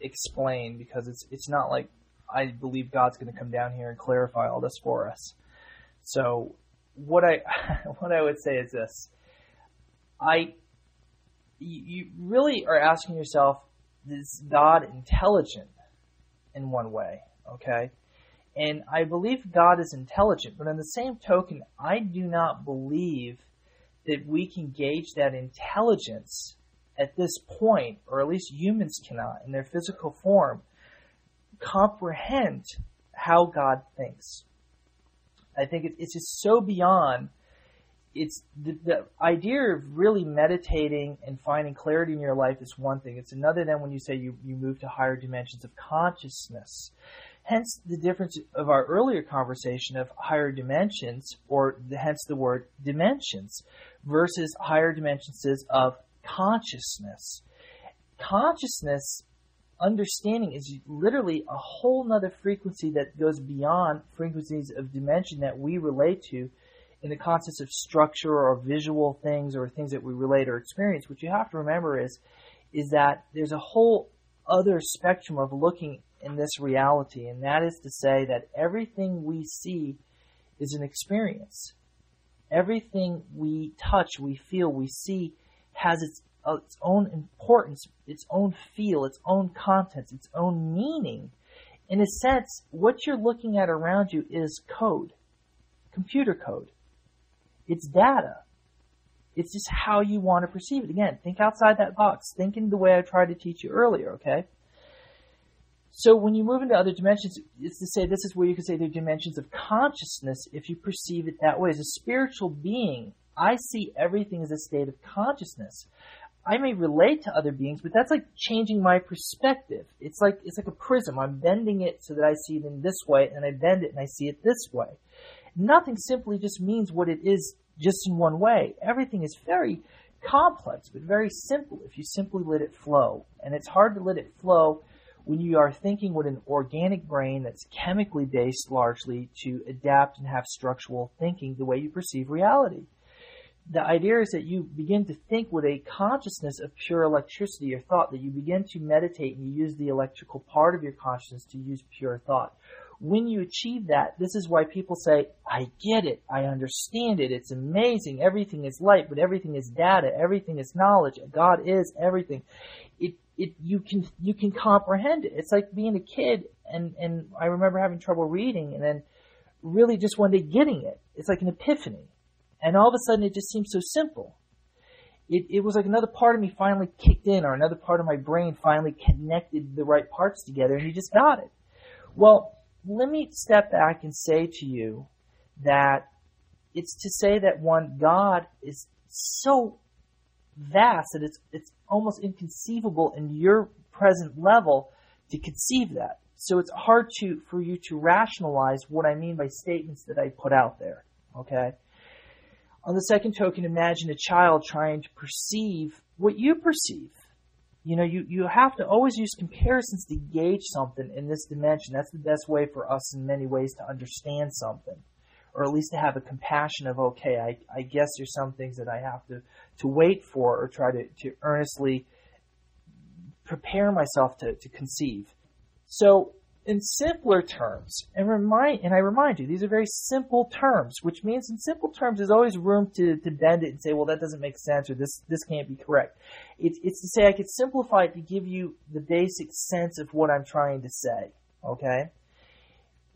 explain because it's it's not like I believe God's going to come down here and clarify all this for us. So what I what I would say is this: I you, really are asking yourself, is God intelligent in one way? Okay. And I believe God is intelligent, but on the same token, I do not believe that we can gauge that intelligence at this point, or at least humans cannot, in their physical form, comprehend how God thinks. I think it's just so beyond. It's the, the idea of really meditating and finding clarity in your life is one thing. It's another than when you say you, you move to higher dimensions of consciousness. Hence the difference of our earlier conversation of higher dimensions, or the, hence the word dimensions, versus higher dimensions of consciousness. Consciousness, understanding is literally a whole nother frequency that goes beyond frequencies of dimension that we relate to in the context of structure or visual things or things that we relate or experience. What you have to remember is, is that there's a whole other spectrum of looking in this reality, and that is to say that everything we see is an experience. Everything we touch, we feel, we see has its, uh, its own importance, its own feel, its own contents, its own meaning. In a sense, what you're looking at around you is code, computer code. It's data. It's just how you want to perceive it. Again, think outside that box. Think in the way I tried to teach you earlier, okay? So when you move into other dimensions, it's to say this is where you can say they're dimensions of consciousness if you perceive it that way. As a spiritual being, I see everything as a state of consciousness. I may relate to other beings, but that's like changing my perspective. It's like it's like a prism. I'm bending it so that I see it in this way, and I bend it and I see it this way. Nothing simply just means what it is just in one way. Everything is very complex, but very simple if you simply let it flow. And it's hard to let it flow when you are thinking with an organic brain that's chemically based largely to adapt and have structural thinking the way you perceive reality. The idea is that you begin to think with a consciousness of pure electricity or thought, that you begin to meditate and you use the electrical part of your consciousness to use pure thought. When you achieve that, this is why people say, I get it, I understand it, it's amazing, everything is light, but everything is data, everything is knowledge, God is everything. It, it, you can, you can comprehend it. It's like being a kid and, and I remember having trouble reading and then really just one day getting it. It's like an epiphany and all of a sudden, it just seemed so simple. It, it was like another part of me finally kicked in, or another part of my brain finally connected the right parts together, and you just got it. Well, let me step back and say to you that it's to say that one, God is so vast that it's, it's almost inconceivable in your present level to conceive that. So it's hard to, for you to rationalize what I mean by statements that I put out there. Okay? On the second token, imagine a child trying to perceive what you perceive. You know, you, you have to always use comparisons to gauge something in this dimension. That's the best way for us in many ways to understand something. Or at least to have a compassion of, okay, I, I guess there's some things that I have to, to wait for or try to, to earnestly prepare myself to, to conceive. So in simpler terms, and remind and I remind you, these are very simple terms, which means in simple terms there's always room to, to bend it and say, well, that doesn't make sense or this this can't be correct. It's it's to say I could simplify it to give you the basic sense of what I'm trying to say. Okay?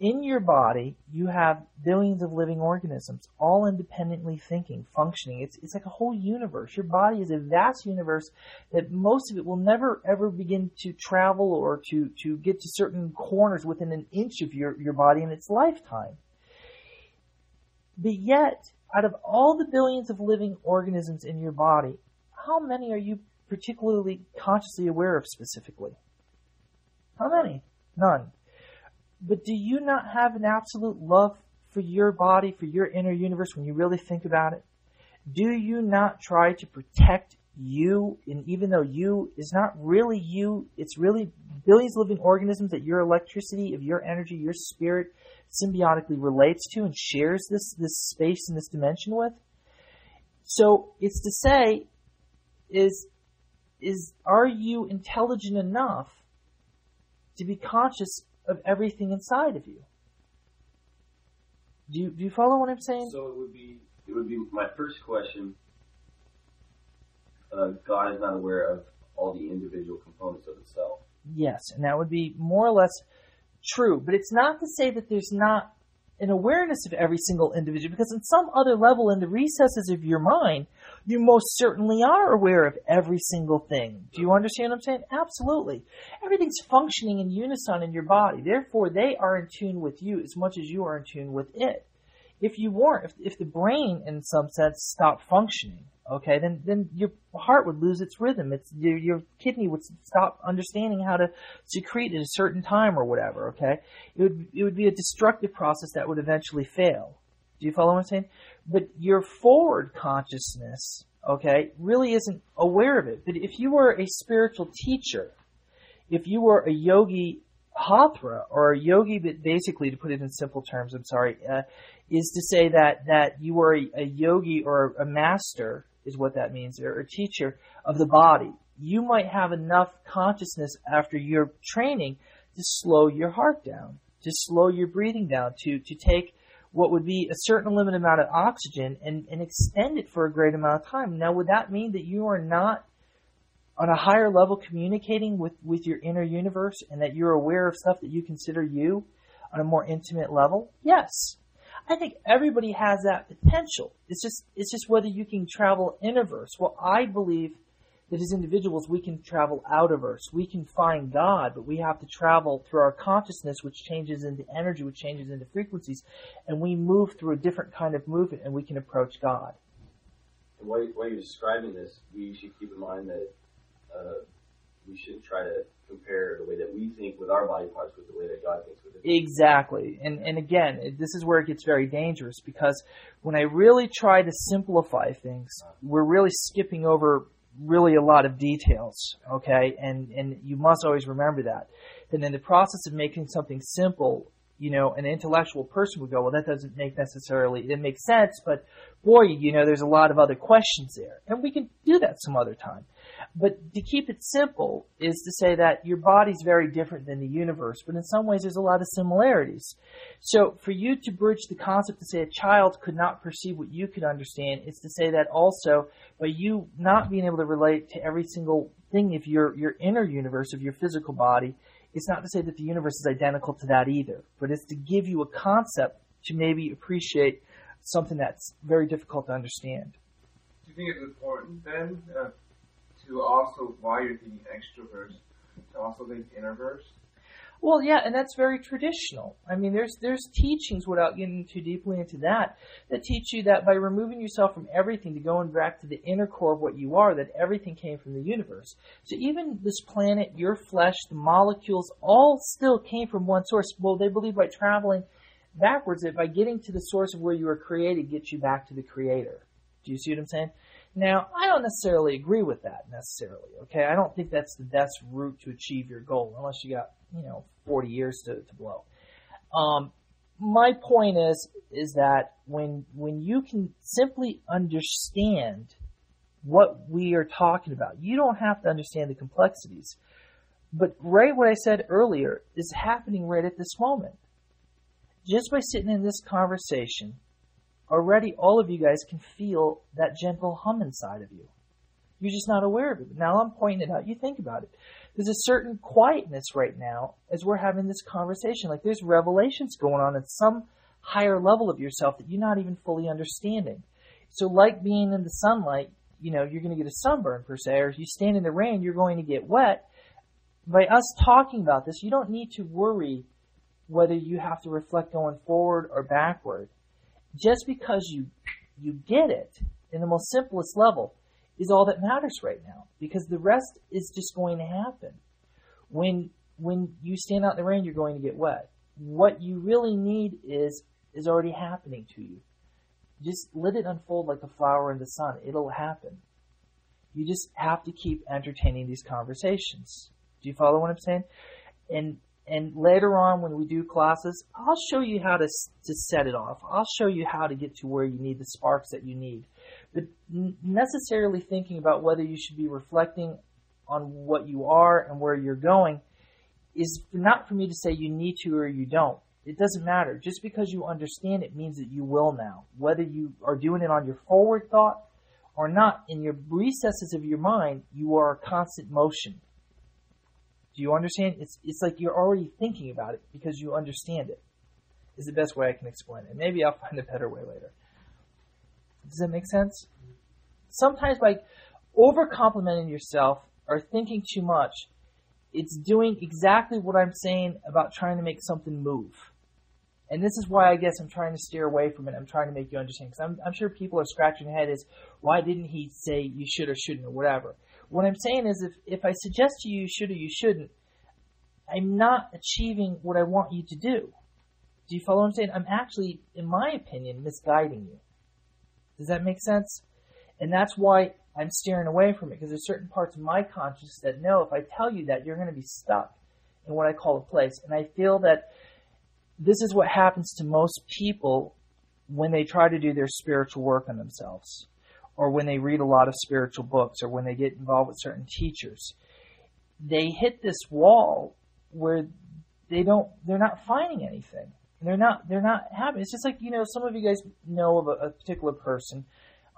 In your body, you have billions of living organisms, all independently thinking, functioning. It's, it's like a whole universe. Your body is a vast universe that most of it will never ever begin to travel or to, to get to certain corners within an inch of your, your body in its lifetime. But yet, out of all the billions of living organisms in your body, how many are you particularly consciously aware of specifically? How many? None. But do you not have an absolute love for your body, for your inner universe when you really think about it? Do you not try to protect you, and even though you is not really you, it's really billions of living organisms that your electricity, of your energy, your spirit symbiotically relates to and shares this, this space and this dimension with? So it's to say, is, is, are you intelligent enough to be conscious of everything inside of you. Do you, do you follow what I'm saying? So it would be it would be my first question. Uh, God is not aware of all the individual components of itself. Yes, and that would be more or less true. But it's not to say that there's not an awareness of every single individual, because in some other level, in the recesses of your mind, you most certainly are aware of every single thing. Do you understand what I'm saying? Absolutely. Everything's functioning in unison in your body. Therefore, they are in tune with you as much as you are in tune with it. If you weren't, if, if the brain, in some sense, stopped functioning, okay, then then your heart would lose its rhythm. It's your, your kidney would stop understanding how to secrete at a certain time or whatever. Okay, it would it would be a destructive process that would eventually fail. Do you follow what I'm saying? But your forward consciousness, okay, really isn't aware of it. But if you were a spiritual teacher, if you were a yogi hathra or a yogi, but basically, to put it in simple terms, I'm sorry, uh, is to say that that you were a, a yogi or a master is what that means, or a teacher of the body. You might have enough consciousness after your training to slow your heart down, to slow your breathing down, to to take what would be a certain limited amount of oxygen and, and extend it for a great amount of time. Now, would that mean that you are not on a higher level communicating with, with your inner universe and that you're aware of stuff that you consider you on a more intimate level? Yes. I think everybody has that potential. It's just it's just whether you can travel interverse. Well, I believe that as individuals we can travel out of Earth. We can find God, but we have to travel through our consciousness, which changes into energy, which changes into frequencies, and we move through a different kind of movement, and we can approach God. And while, while you're describing this, we should keep in mind that uh, we should try to compare the way that we think with our body parts with the way that God thinks with it. Exactly. And, and again, this is where it gets very dangerous because when I really try to simplify things, we're really skipping over really a lot of details, okay? And and you must always remember that. And in the process of making something simple, you know, an intellectual person would go, well, that doesn't make necessarily, it makes sense, but boy, you know, there's a lot of other questions there. And we can do that some other time. But to keep it simple is to say that your body's very different than the universe, but in some ways there's a lot of similarities. So for you to bridge the concept to say a child could not perceive what you could understand is to say that also by you not being able to relate to every single thing of your, your inner universe of your physical body, it's not to say that the universe is identical to that either, but it's to give you a concept to maybe appreciate something that's very difficult to understand. Do you think it's important then uh, to also, while you're thinking extroverse, to also think introverse? Well, yeah, and that's very traditional. I mean, there's there's teachings without getting too deeply into that that teach you that by removing yourself from everything to going back to the inner core of what you are, that everything came from the universe. So even this planet, your flesh, the molecules, all still came from one source. Well, they believe by traveling backwards that by getting to the source of where you were created gets you back to the creator. Do you see what I'm saying? Now, I don't necessarily agree with that necessarily, okay? I don't think that's the best route to achieve your goal unless you got, you know, 40 years to, to blow. Um, my point is, is that when, when you can simply understand what we are talking about, you don't have to understand the complexities. But right what I said earlier is happening right at this moment. Just by sitting in this conversation, already all of you guys can feel that gentle hum inside of you. You're just not aware of it. Now I'm pointing it out. You think about it. There's a certain quietness right now as we're having this conversation. Like there's revelations going on at some higher level of yourself that you're not even fully understanding. So like being in the sunlight, you know, you're going to get a sunburn per se, or if you stand in the rain, you're going to get wet. By us talking about this, you don't need to worry whether you have to reflect going forward or backward just because you you get it in the most simplest level is all that matters right now because the rest is just going to happen. When when you stand out in the rain, you're going to get wet. What you really need is is already happening to you. Just let it unfold like a flower in the sun. It'll happen. You just have to keep entertaining these conversations. Do you follow what I'm saying? And and later on, when we do classes, I'll show you how to, to set it off. I'll show you how to get to where you need the sparks that you need. But necessarily thinking about whether you should be reflecting on what you are and where you're going is not for me to say you need to or you don't. It doesn't matter. Just because you understand it means that you will now. Whether you are doing it on your forward thought or not, in your recesses of your mind, you are a constant motion. Do you understand? It's it's like you're already thinking about it because you understand it. Is the best way I can explain it. Maybe I'll find a better way later. Does that make sense? Sometimes by over complimenting yourself or thinking too much, it's doing exactly what I'm saying about trying to make something move. And this is why I guess I'm trying to steer away from it. I'm trying to make you understand because I'm, I'm sure people are scratching their head is why didn't he say you should or shouldn't or whatever. What I'm saying is if, if I suggest to you you should or you shouldn't, I'm not achieving what I want you to do. Do you follow what I'm saying? I'm actually, in my opinion, misguiding you. Does that make sense? And that's why I'm steering away from it because there's certain parts of my consciousness that know if I tell you that, you're going to be stuck in what I call a place. And I feel that this is what happens to most people when they try to do their spiritual work on themselves or when they read a lot of spiritual books or when they get involved with certain teachers, they hit this wall where they don't they're not finding anything. They're not they're not happy. It's just like, you know, some of you guys know of a, a particular person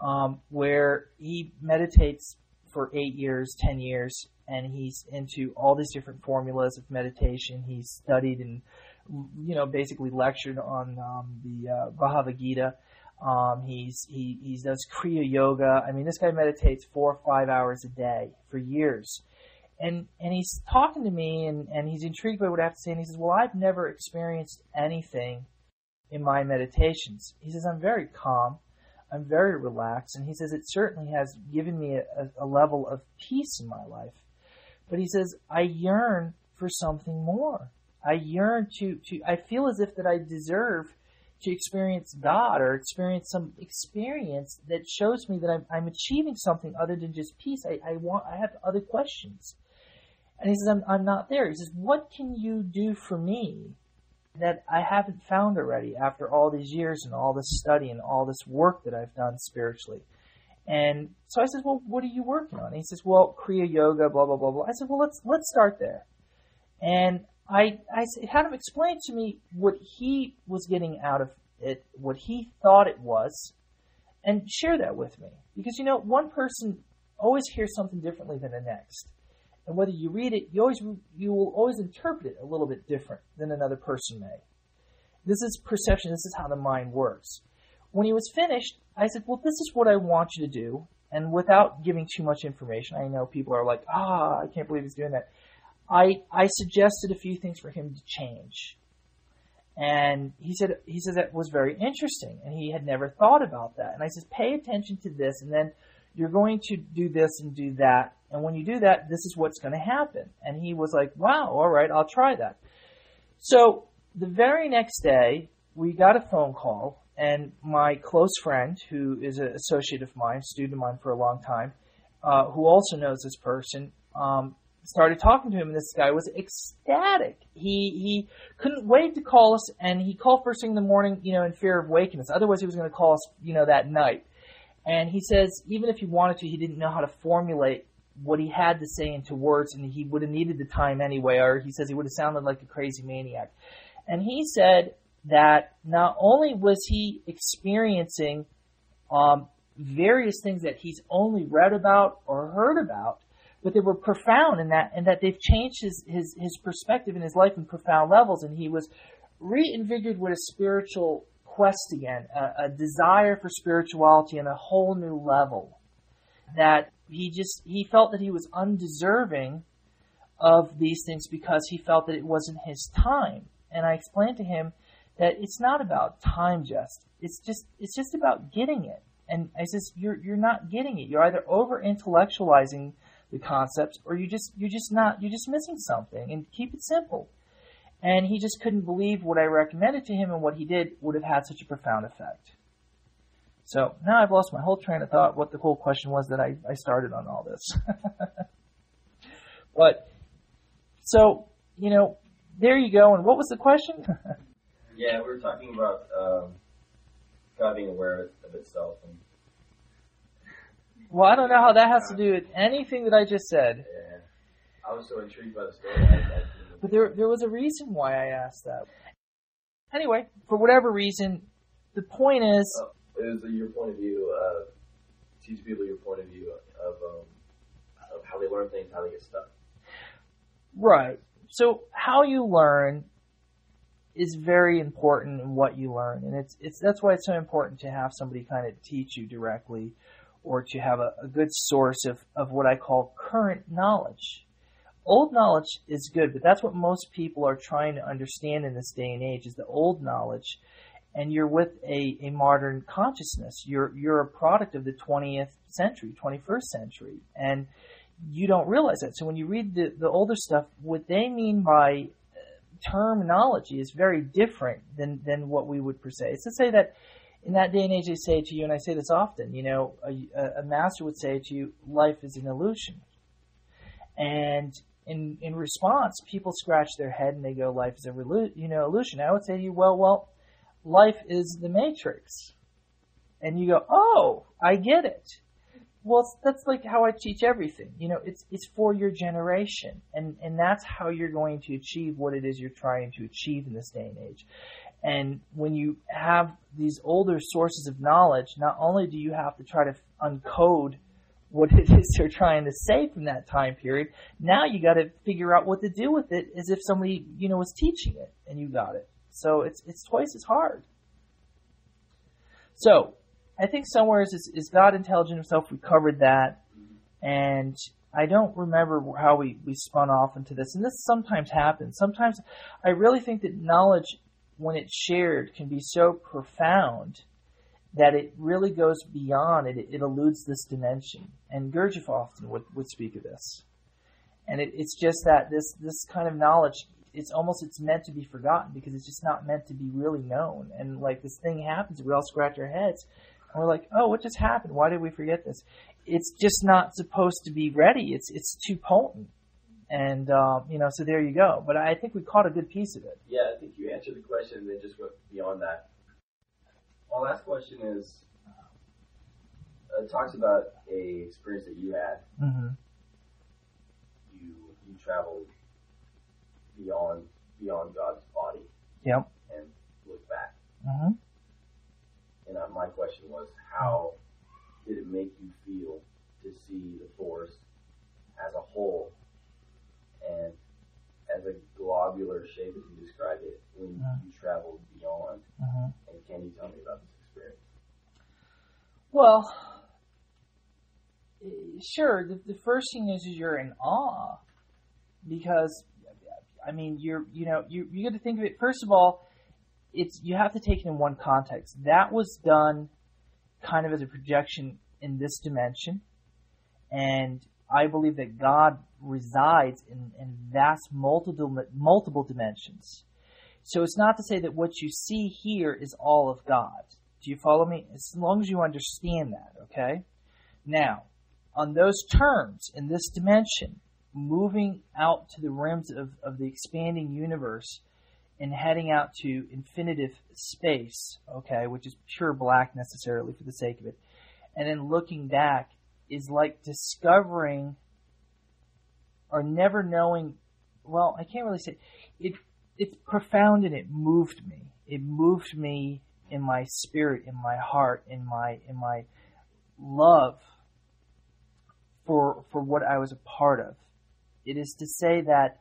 um, where he meditates for eight years, ten years, and he's into all these different formulas of meditation. He's studied and you know, basically lectured on um, the uh, Bhagavad Gita. Um, he's he he does Kriya Yoga. I mean, this guy meditates four or five hours a day for years, and and he's talking to me, and and he's intrigued by what I have to say, and he says, "Well, I've never experienced anything in my meditations." He says, "I'm very calm." I'm very relaxed, and he says it certainly has given me a, a, level of peace in my life. But he says I yearn for something more. I yearn to, to I feel as if that I deserve to experience God or experience some experience that shows me that I'm, I'm achieving something other than just peace. I, I want I have other questions. And he says, I'm, I'm not there. He says, What can you do for me that I haven't found already after all these years and all this study and all this work that I've done spiritually? And so I said, Well, what are you working on? And he says, Well, Kriya Yoga, blah, blah, blah, blah. I said, Well, let's, let's start there. And I, I had him explain to me what he was getting out of it, what he thought it was, and share that with me. Because, you know, one person always hears something differently than the next. And whether you read it, you always you will always interpret it a little bit different than another person may. This is perception. This is how the mind works. When he was finished, I said, "Well, this is what I want you to do." And without giving too much information, I know people are like, "Ah, I can't believe he's doing that." I I suggested a few things for him to change, and he said he said that was very interesting, and he had never thought about that. And I said, "Pay attention to this, and then you're going to do this and do that, and when you do that, this is what's going to happen. And he was like, wow, all right, I'll try that. So the very next day, we got a phone call, and my close friend, who is an associate of mine, student of mine for a long time, uh, who also knows this person, um, started talking to him, and this guy was ecstatic. He he couldn't wait to call us, and he called first thing in the morning, you know, in fear of waking us. Otherwise, he was going to call us, you know, that night. And he says even if he wanted to, he didn't know how to formulate what he had to say into words, and he would have needed the time anyway, or he says he would have sounded like a crazy maniac. And he said that not only was he experiencing um, various things that he's only read about or heard about, but they were profound in that, and that they've changed his, his, his perspective in his life in profound levels, and he was reinvigorated with a spiritual quest again, a, a desire for spirituality on a whole new level. That he just he felt that he was undeserving of these things because he felt that it wasn't his time. And I explained to him that it's not about time just. It's just it's just about getting it. And I says you're you're not getting it. You're either over intellectualizing the concepts or you just you're just not you're just missing something and keep it simple. And he just couldn't believe what I recommended to him and what he did would have had such a profound effect. So now I've lost my whole train of thought what the whole question was that I, I started on all this. but, so, you know, there you go. And what was the question? yeah, we were talking about um, God being aware of itself. And well, I don't know how that has to do with anything that I just said. Yeah. I was so intrigued by the story. But there, there was a reason why I asked that. Anyway, for whatever reason, the point is. Oh is your point of view, uh, teach people your point of view of, um, of how they learn things, how they get stuck. Right. So how you learn is very important in what you learn, and it's it's that's why it's so important to have somebody kind of teach you directly, or to have a, a good source of of what I call current knowledge. Old knowledge is good, but that's what most people are trying to understand in this day and age is the old knowledge and you're with a, a modern consciousness. You're you're a product of the 20th century, 21st century, and you don't realize that. So when you read the, the older stuff, what they mean by uh, terminology is very different than, than what we would per se. It's to say that in that day and age, they say to you, and I say this often, you know, a, a master would say to you, life is an illusion. And in, in response, people scratch their head and they go, life is a you know, illusion. I would say to you, well, well, life is the matrix. And you go, oh, I get it. Well, that's like how I teach everything. You know, it's it's for your generation, and and that's how you're going to achieve what it is you're trying to achieve in this day and age. And when you have these older sources of knowledge, not only do you have to try to uncode what it is they're trying to say from that time period. Now you got to figure out what to do with it as if somebody, you know, was teaching it and you got it. So it's, it's twice as hard. So I think somewhere is, is God intelligent himself? We covered that. And I don't remember how we, we spun off into this. And this sometimes happens. Sometimes I really think that knowledge, when it's shared, can be so profound that it really goes beyond it. It eludes this dimension. And Gurdjieff often would, would speak of this. And it, it's just that this, this kind of knowledge, it's almost, it's meant to be forgotten because it's just not meant to be really known. And like this thing happens, we all scratch our heads and we're like, oh, what just happened? Why did we forget this? It's just not supposed to be ready. It's, it's too potent. And, um, you know, so there you go. But I think we caught a good piece of it. Yeah, I think you answered the question and then just went beyond that. My last question is, uh, it talks about a experience that you had. Mm-hmm. You you traveled beyond beyond God's body. Yep. And look back. Mm-hmm. And uh, my question was, how did it make you feel to see the forest as a whole and as a globular shape, as you described it, when mm-hmm. you traveled beyond? Mm-hmm. And can you tell me about this experience? Well, sure. The, the first thing is, is you're in awe because, I mean, you're you know you you got to think of it. First of all, it's you have to take it in one context. That was done kind of as a projection in this dimension, and I believe that God resides in, in vast multiple multiple dimensions. So it's not to say that what you see here is all of God. Do you follow me? As long as you understand that, okay? Now, on those terms, in this dimension, moving out to the rims of, of the expanding universe and heading out to infinitive space, okay, which is pure black necessarily for the sake of it, and then looking back is like discovering or never knowing well, I can't really say it it's profound and it moved me. It moved me in my spirit, in my heart, in my in my love for for what I was a part of. It is to say that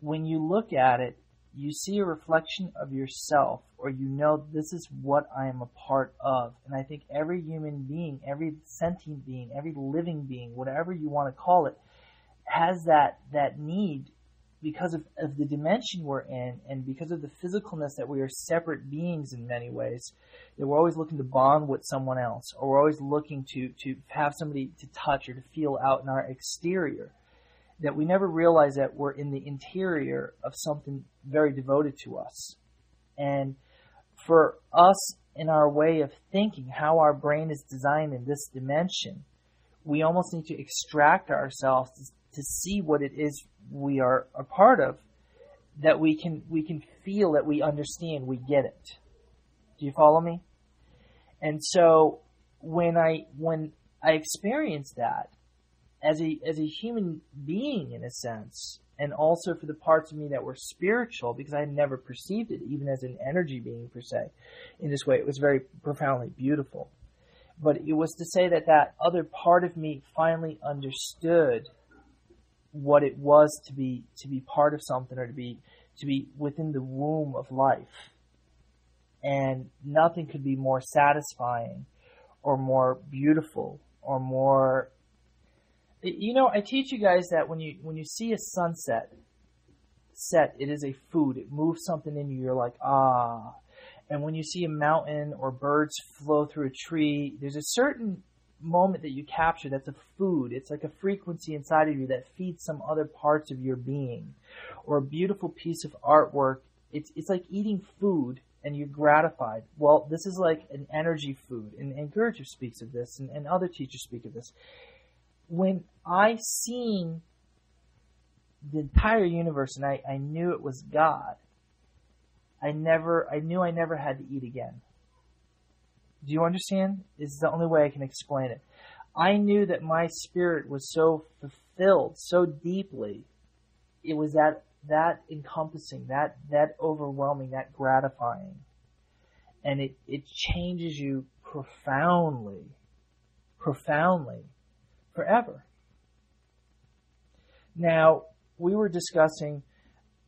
when you look at it, you see a reflection of yourself, or you know this is what I am a part of. And I think every human being, every sentient being, every living being, whatever you want to call it, has that that need because of, of the dimension we're in and because of the physicalness that we are separate beings in many ways, that we're always looking to bond with someone else or we're always looking to, to have somebody to touch or to feel out in our exterior. That we never realize that we're in the interior of something very devoted to us. And for us in our way of thinking, how our brain is designed in this dimension, we almost need to extract ourselves to, to see what it is we are a part of that we can we can feel that we understand we get it do you follow me and so when i when i experienced that as a as a human being in a sense and also for the parts of me that were spiritual because i had never perceived it even as an energy being per se in this way it was very profoundly beautiful but it was to say that that other part of me finally understood what it was to be to be part of something or to be to be within the womb of life. And nothing could be more satisfying or more beautiful or more you know, I teach you guys that when you when you see a sunset set, it is a food. It moves something in you. You're like, ah. And when you see a mountain or birds flow through a tree, there's a certain moment that you capture that's a food. It's like a frequency inside of you that feeds some other parts of your being. Or a beautiful piece of artwork. It's, it's like eating food and you're gratified. Well, this is like an energy food. And, and Gurdjieff speaks of this and, and other teachers speak of this. When I seen the entire universe and I, I knew it was God, I never, I knew I never had to eat again. Do you understand? This Is the only way I can explain it. I knew that my spirit was so fulfilled so deeply. It was that that encompassing, that that overwhelming, that gratifying. And it, it changes you profoundly, profoundly forever. Now, we were discussing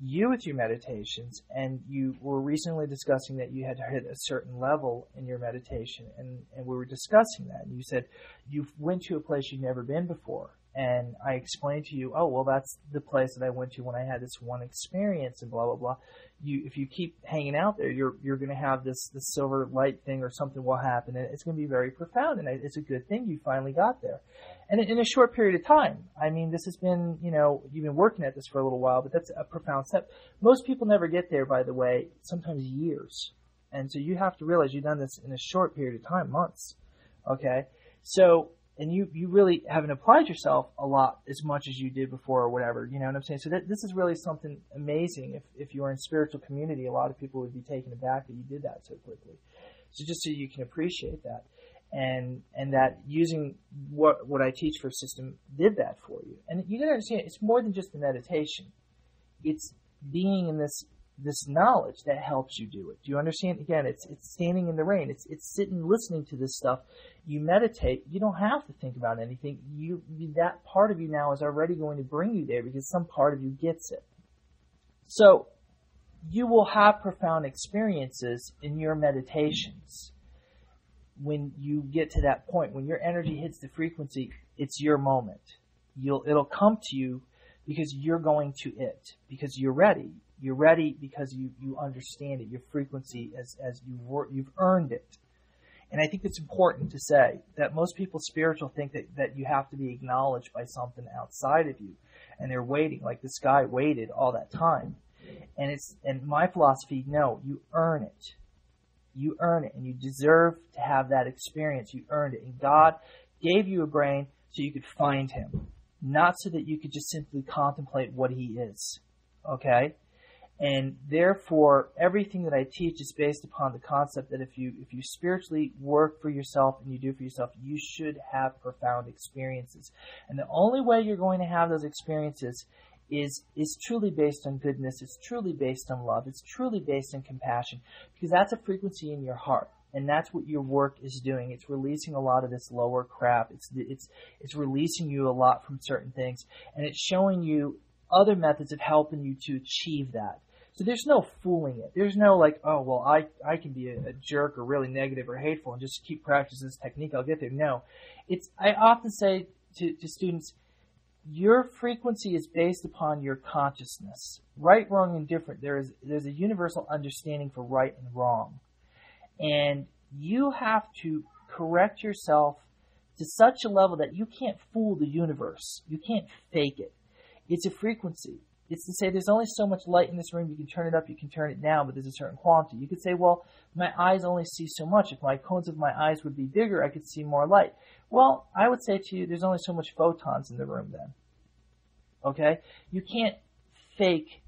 you with your meditations, and you were recently discussing that you had hit a certain level in your meditation, and, and we were discussing that. And you said you went to a place you'd never been before, and I explained to you, oh well, that's the place that I went to when I had this one experience, and blah blah blah. You, if you keep hanging out there, you're you're going to have this this silver light thing or something will happen, and it's going to be very profound, and it's a good thing you finally got there, and in a short period of time. I mean, this has been you know you've been working at this for a little while, but that's a profound step. Most people never get there, by the way, sometimes years, and so you have to realize you've done this in a short period of time, months. Okay, so and you you really haven't applied yourself a lot as much as you did before or whatever you know what i'm saying so that, this is really something amazing if, if you were in spiritual community a lot of people would be taken aback that you did that so quickly so just so you can appreciate that and and that using what what i teach for a system did that for you and you gotta understand it's more than just the meditation it's being in this this knowledge that helps you do it. Do you understand? Again, it's it's standing in the rain. It's it's sitting listening to this stuff. You meditate. You don't have to think about anything. You, you that part of you now is already going to bring you there because some part of you gets it. So you will have profound experiences in your meditations when you get to that point. When your energy hits the frequency, it's your moment. You'll it'll come to you because you're going to it because you're ready you're ready because you, you understand it, your frequency as, as you've, you've earned it. And I think it's important to say that most people spiritual think that, that you have to be acknowledged by something outside of you. And they're waiting, like this guy waited all that time. And it's, and my philosophy, no, you earn it. You earn it and you deserve to have that experience. You earned it. And God gave you a brain so you could find Him, not so that you could just simply contemplate what He is. Okay? And therefore, everything that I teach is based upon the concept that if you if you spiritually work for yourself and you do for yourself, you should have profound experiences. And the only way you're going to have those experiences is is truly based on goodness. It's truly based on love. It's truly based on compassion because that's a frequency in your heart. And that's what your work is doing. It's releasing a lot of this lower crap. It's it's it's releasing you a lot from certain things, and it's showing you other methods of helping you to achieve that. So there's no fooling it. There's no like, oh well, I I can be a, a jerk or really negative or hateful and just keep practicing this technique. I'll get there. No, it's I often say to, to students, your frequency is based upon your consciousness. Right, wrong, and different. There is there's a universal understanding for right and wrong, and you have to correct yourself to such a level that you can't fool the universe. You can't fake it. It's a frequency. It's to say there's only so much light in this room. You can turn it up, you can turn it down, but there's a certain quantity. You could say, well, my eyes only see so much. If my cones of my eyes would be bigger, I could see more light. Well, I would say to you, there's only so much photons in the room then. Okay? You can't fake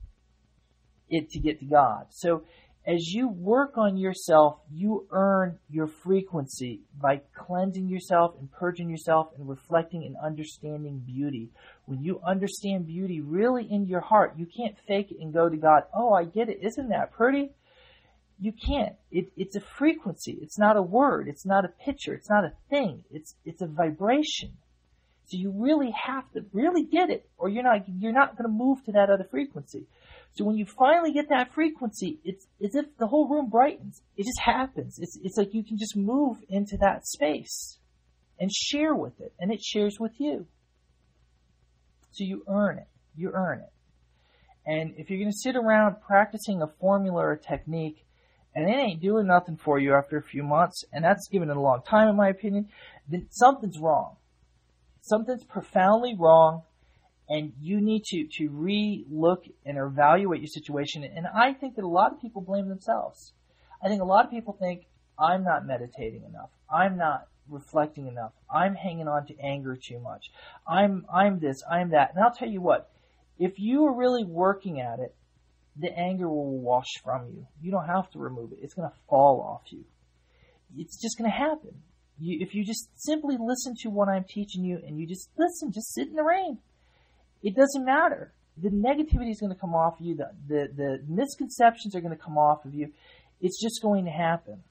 it to get to God. So as you work on yourself, you earn your frequency by cleansing yourself and purging yourself and reflecting and understanding beauty. When you understand beauty really in your heart, you can't fake it and go to God, oh, I get it. Isn't that pretty? You can't. It, it's a frequency. It's not a word. It's not a picture. It's not a thing. It's, it's a vibration. So you really have to really get it or you're not, you're not going to move to that other frequency. So when you finally get that frequency, it's as if the whole room brightens. It just happens. It's, it's like you can just move into that space and share with it, and it shares with you. So you earn it. You earn it. And if you're going to sit around practicing a formula or a technique, and it ain't doing nothing for you after a few months, and that's given it a long time in my opinion, then something's wrong. Something's profoundly wrong and you need to, to re-look and evaluate your situation. And I think that a lot of people blame themselves. I think a lot of people think, I'm not meditating enough. I'm not reflecting enough. I'm hanging on to anger too much. I'm, I'm this, I'm that. And I'll tell you what, if you are really working at it, the anger will wash from you. You don't have to remove it. It's going to fall off you. It's just going to happen. You, if you just simply listen to what I'm teaching you and you just listen, just sit in the rain it doesn't matter. The negativity is going to come off of you. The, the, the misconceptions are going to come off of you. It's just going to happen.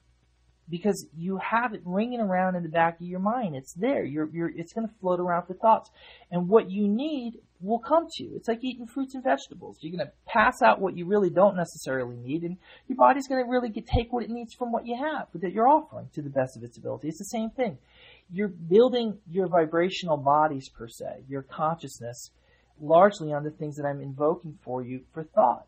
because you have it ringing around in the back of your mind. It's there. You're, you're, it's going to float around with thoughts. And what you need will come to you. It's like eating fruits and vegetables. You're going to pass out what you really don't necessarily need, and your body's going to really get, take what it needs from what you have that you're offering to the best of its ability. It's the same thing. You're building your vibrational bodies per se, your consciousness, largely on the things that I'm invoking for you for thought.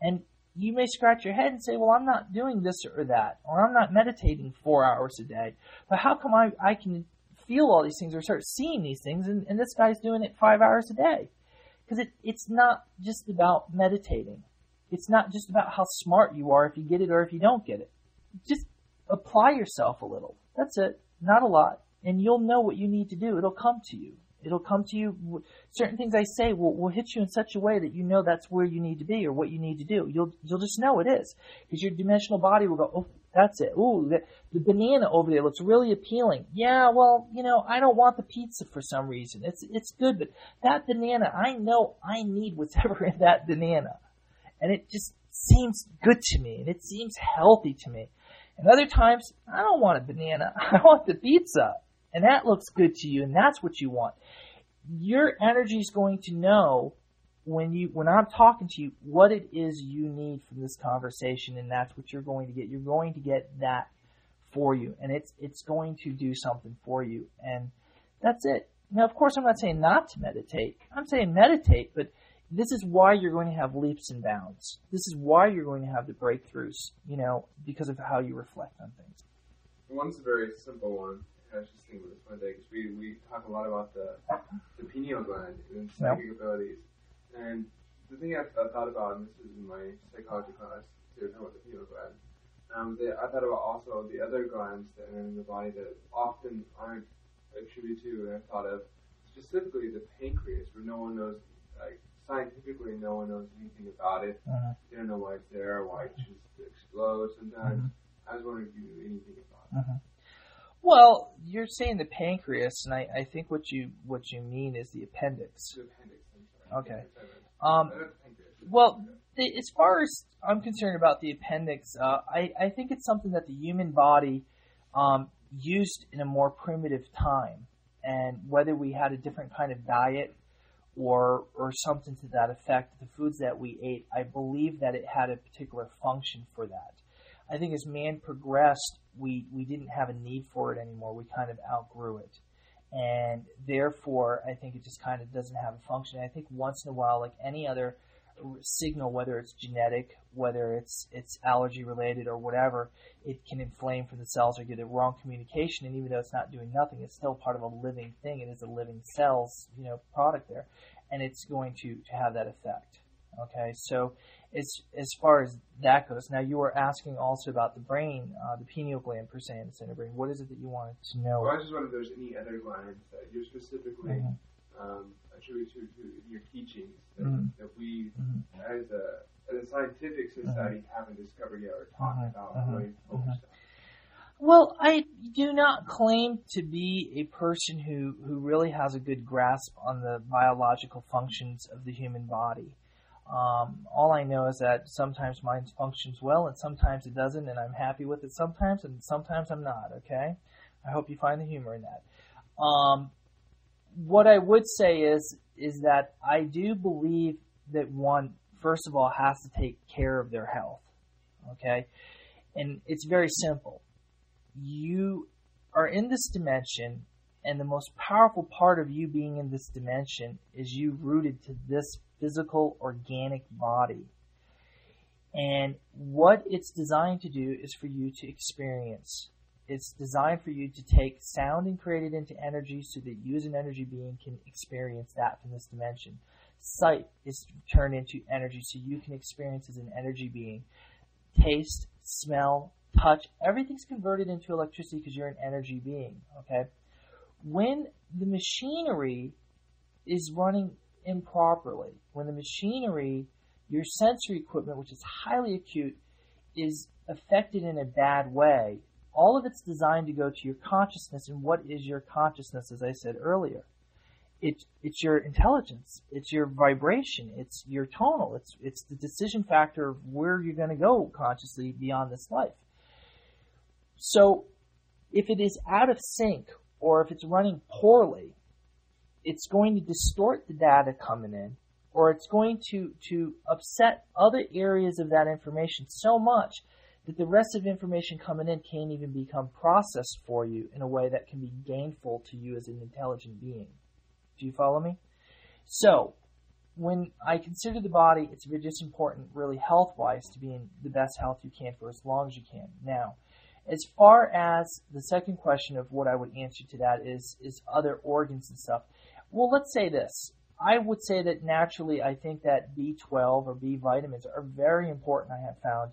And you may scratch your head and say, well, I'm not doing this or that, or I'm not meditating four hours a day. But how come I, I can feel all these things or start seeing these things and, and this guy's doing it five hours a day? Because it, it's not just about meditating. It's not just about how smart you are if you get it or if you don't get it. Just apply yourself a little. That's it. Not a lot. And you'll know what you need to do. It'll come to you. It'll come to you. Certain things I say will, will hit you in such a way that you know that's where you need to be or what you need to do. You'll you'll just know it is because your dimensional body will go. Oh, that's it. Ooh, the, the banana over there looks really appealing. Yeah, well, you know, I don't want the pizza for some reason. It's it's good, but that banana, I know I need whatever in that banana, and it just seems good to me and it seems healthy to me. And other times, I don't want a banana. I want the pizza and that looks good to you and that's what you want. Your energy is going to know when you when I'm talking to you what it is you need from this conversation and that's what you're going to get. You're going to get that for you and it's it's going to do something for you and that's it. Now of course I'm not saying not to meditate. I'm saying meditate but this is why you're going to have leaps and bounds. This is why you're going to have the breakthroughs you know because of how you reflect on things. One's a very simple one I was just thinking this one day because we, we talk a lot about the the pineal gland and psychic yep. abilities. And the thing I, I thought about, and this is in my psychology class, to talk about the pineal gland. Um, the, I thought about also the other glands that are in the body that often aren't attributed to, and I thought of specifically the pancreas, where no one knows, like scientifically, no one knows anything about it. Uh-huh. They don't know why it's there, why it chooses to explode sometimes. Uh-huh. I was wondering if you knew anything about it. Uh-huh. Well, you're saying the pancreas, and I, I think what you what you mean is the appendix. The appendix. Okay. Um, well, the, as far as I'm concerned about the appendix, uh, I, I think it's something that the human body um, used in a more primitive time, and whether we had a different kind of diet or or something to that effect, the foods that we ate, I believe that it had a particular function for that. I think as man progressed, we, we didn't have a need for it anymore. We kind of outgrew it. And therefore, I think it just kind of doesn't have a function. I think once in a while, like any other signal, whether it's genetic, whether it's it's allergy related or whatever, it can inflame for the cells or get a wrong communication. And even though it's not doing nothing, it's still part of a living thing. It is a living cells, you know, product there, and it's going to to have that effect. Okay, so as as far as that goes, now you were asking also about the brain, uh, the pineal gland per se in the center brain. What is it that you wanted to know? Well, I just wondered if there's any other lines that you're specifically mm-hmm. um, attributed to, to your teachings that, mm-hmm. that we, mm-hmm. as a as a scientific mm-hmm. society, haven't discovered yet or talked mm-hmm. about mm-hmm. really focused well, I do not claim to be a person who, who really has a good grasp on the biological functions of the human body. Um, all I know is that sometimes mine functions well and sometimes it doesn't, and I'm happy with it sometimes, and sometimes I'm not. Okay, I hope you find the humor in that. Um, what I would say is is that I do believe that one, first of all, has to take care of their health. Okay, and it's very simple. You are in this dimension and the most powerful part of you being in this dimension is you rooted to this physical, organic body. And what it's designed to do is for you to experience. It's designed for you to take sound and create it into energy so that you as an energy being can experience that from this dimension. Sight is turned into energy so you can experience as an energy being. Taste, smell, touch, everything's converted into electricity because you're an energy being. Okay? When the machinery is running improperly, when the machinery, your sensory equipment, which is highly acute, is affected in a bad way, all of it's designed to go to your consciousness. And what is your consciousness, as I said earlier? It, it's your intelligence, it's your vibration, it's your tonal, it's, it's the decision factor of where you're going to go consciously beyond this life. So if it is out of sync or if it's running poorly, it's going to distort the data coming in or it's going to, to upset other areas of that information so much that the rest of information coming in can't even become processed for you in a way that can be gainful to you as an intelligent being. Do you follow me? So, when I consider the body, it's just important, really health wise, to be in the best health you can for as long as you can. Now, as far as the second question of what I would answer to that is is other organs and stuff. Well, let's say this. I would say that naturally, I think that B12 or B vitamins are very important. I have found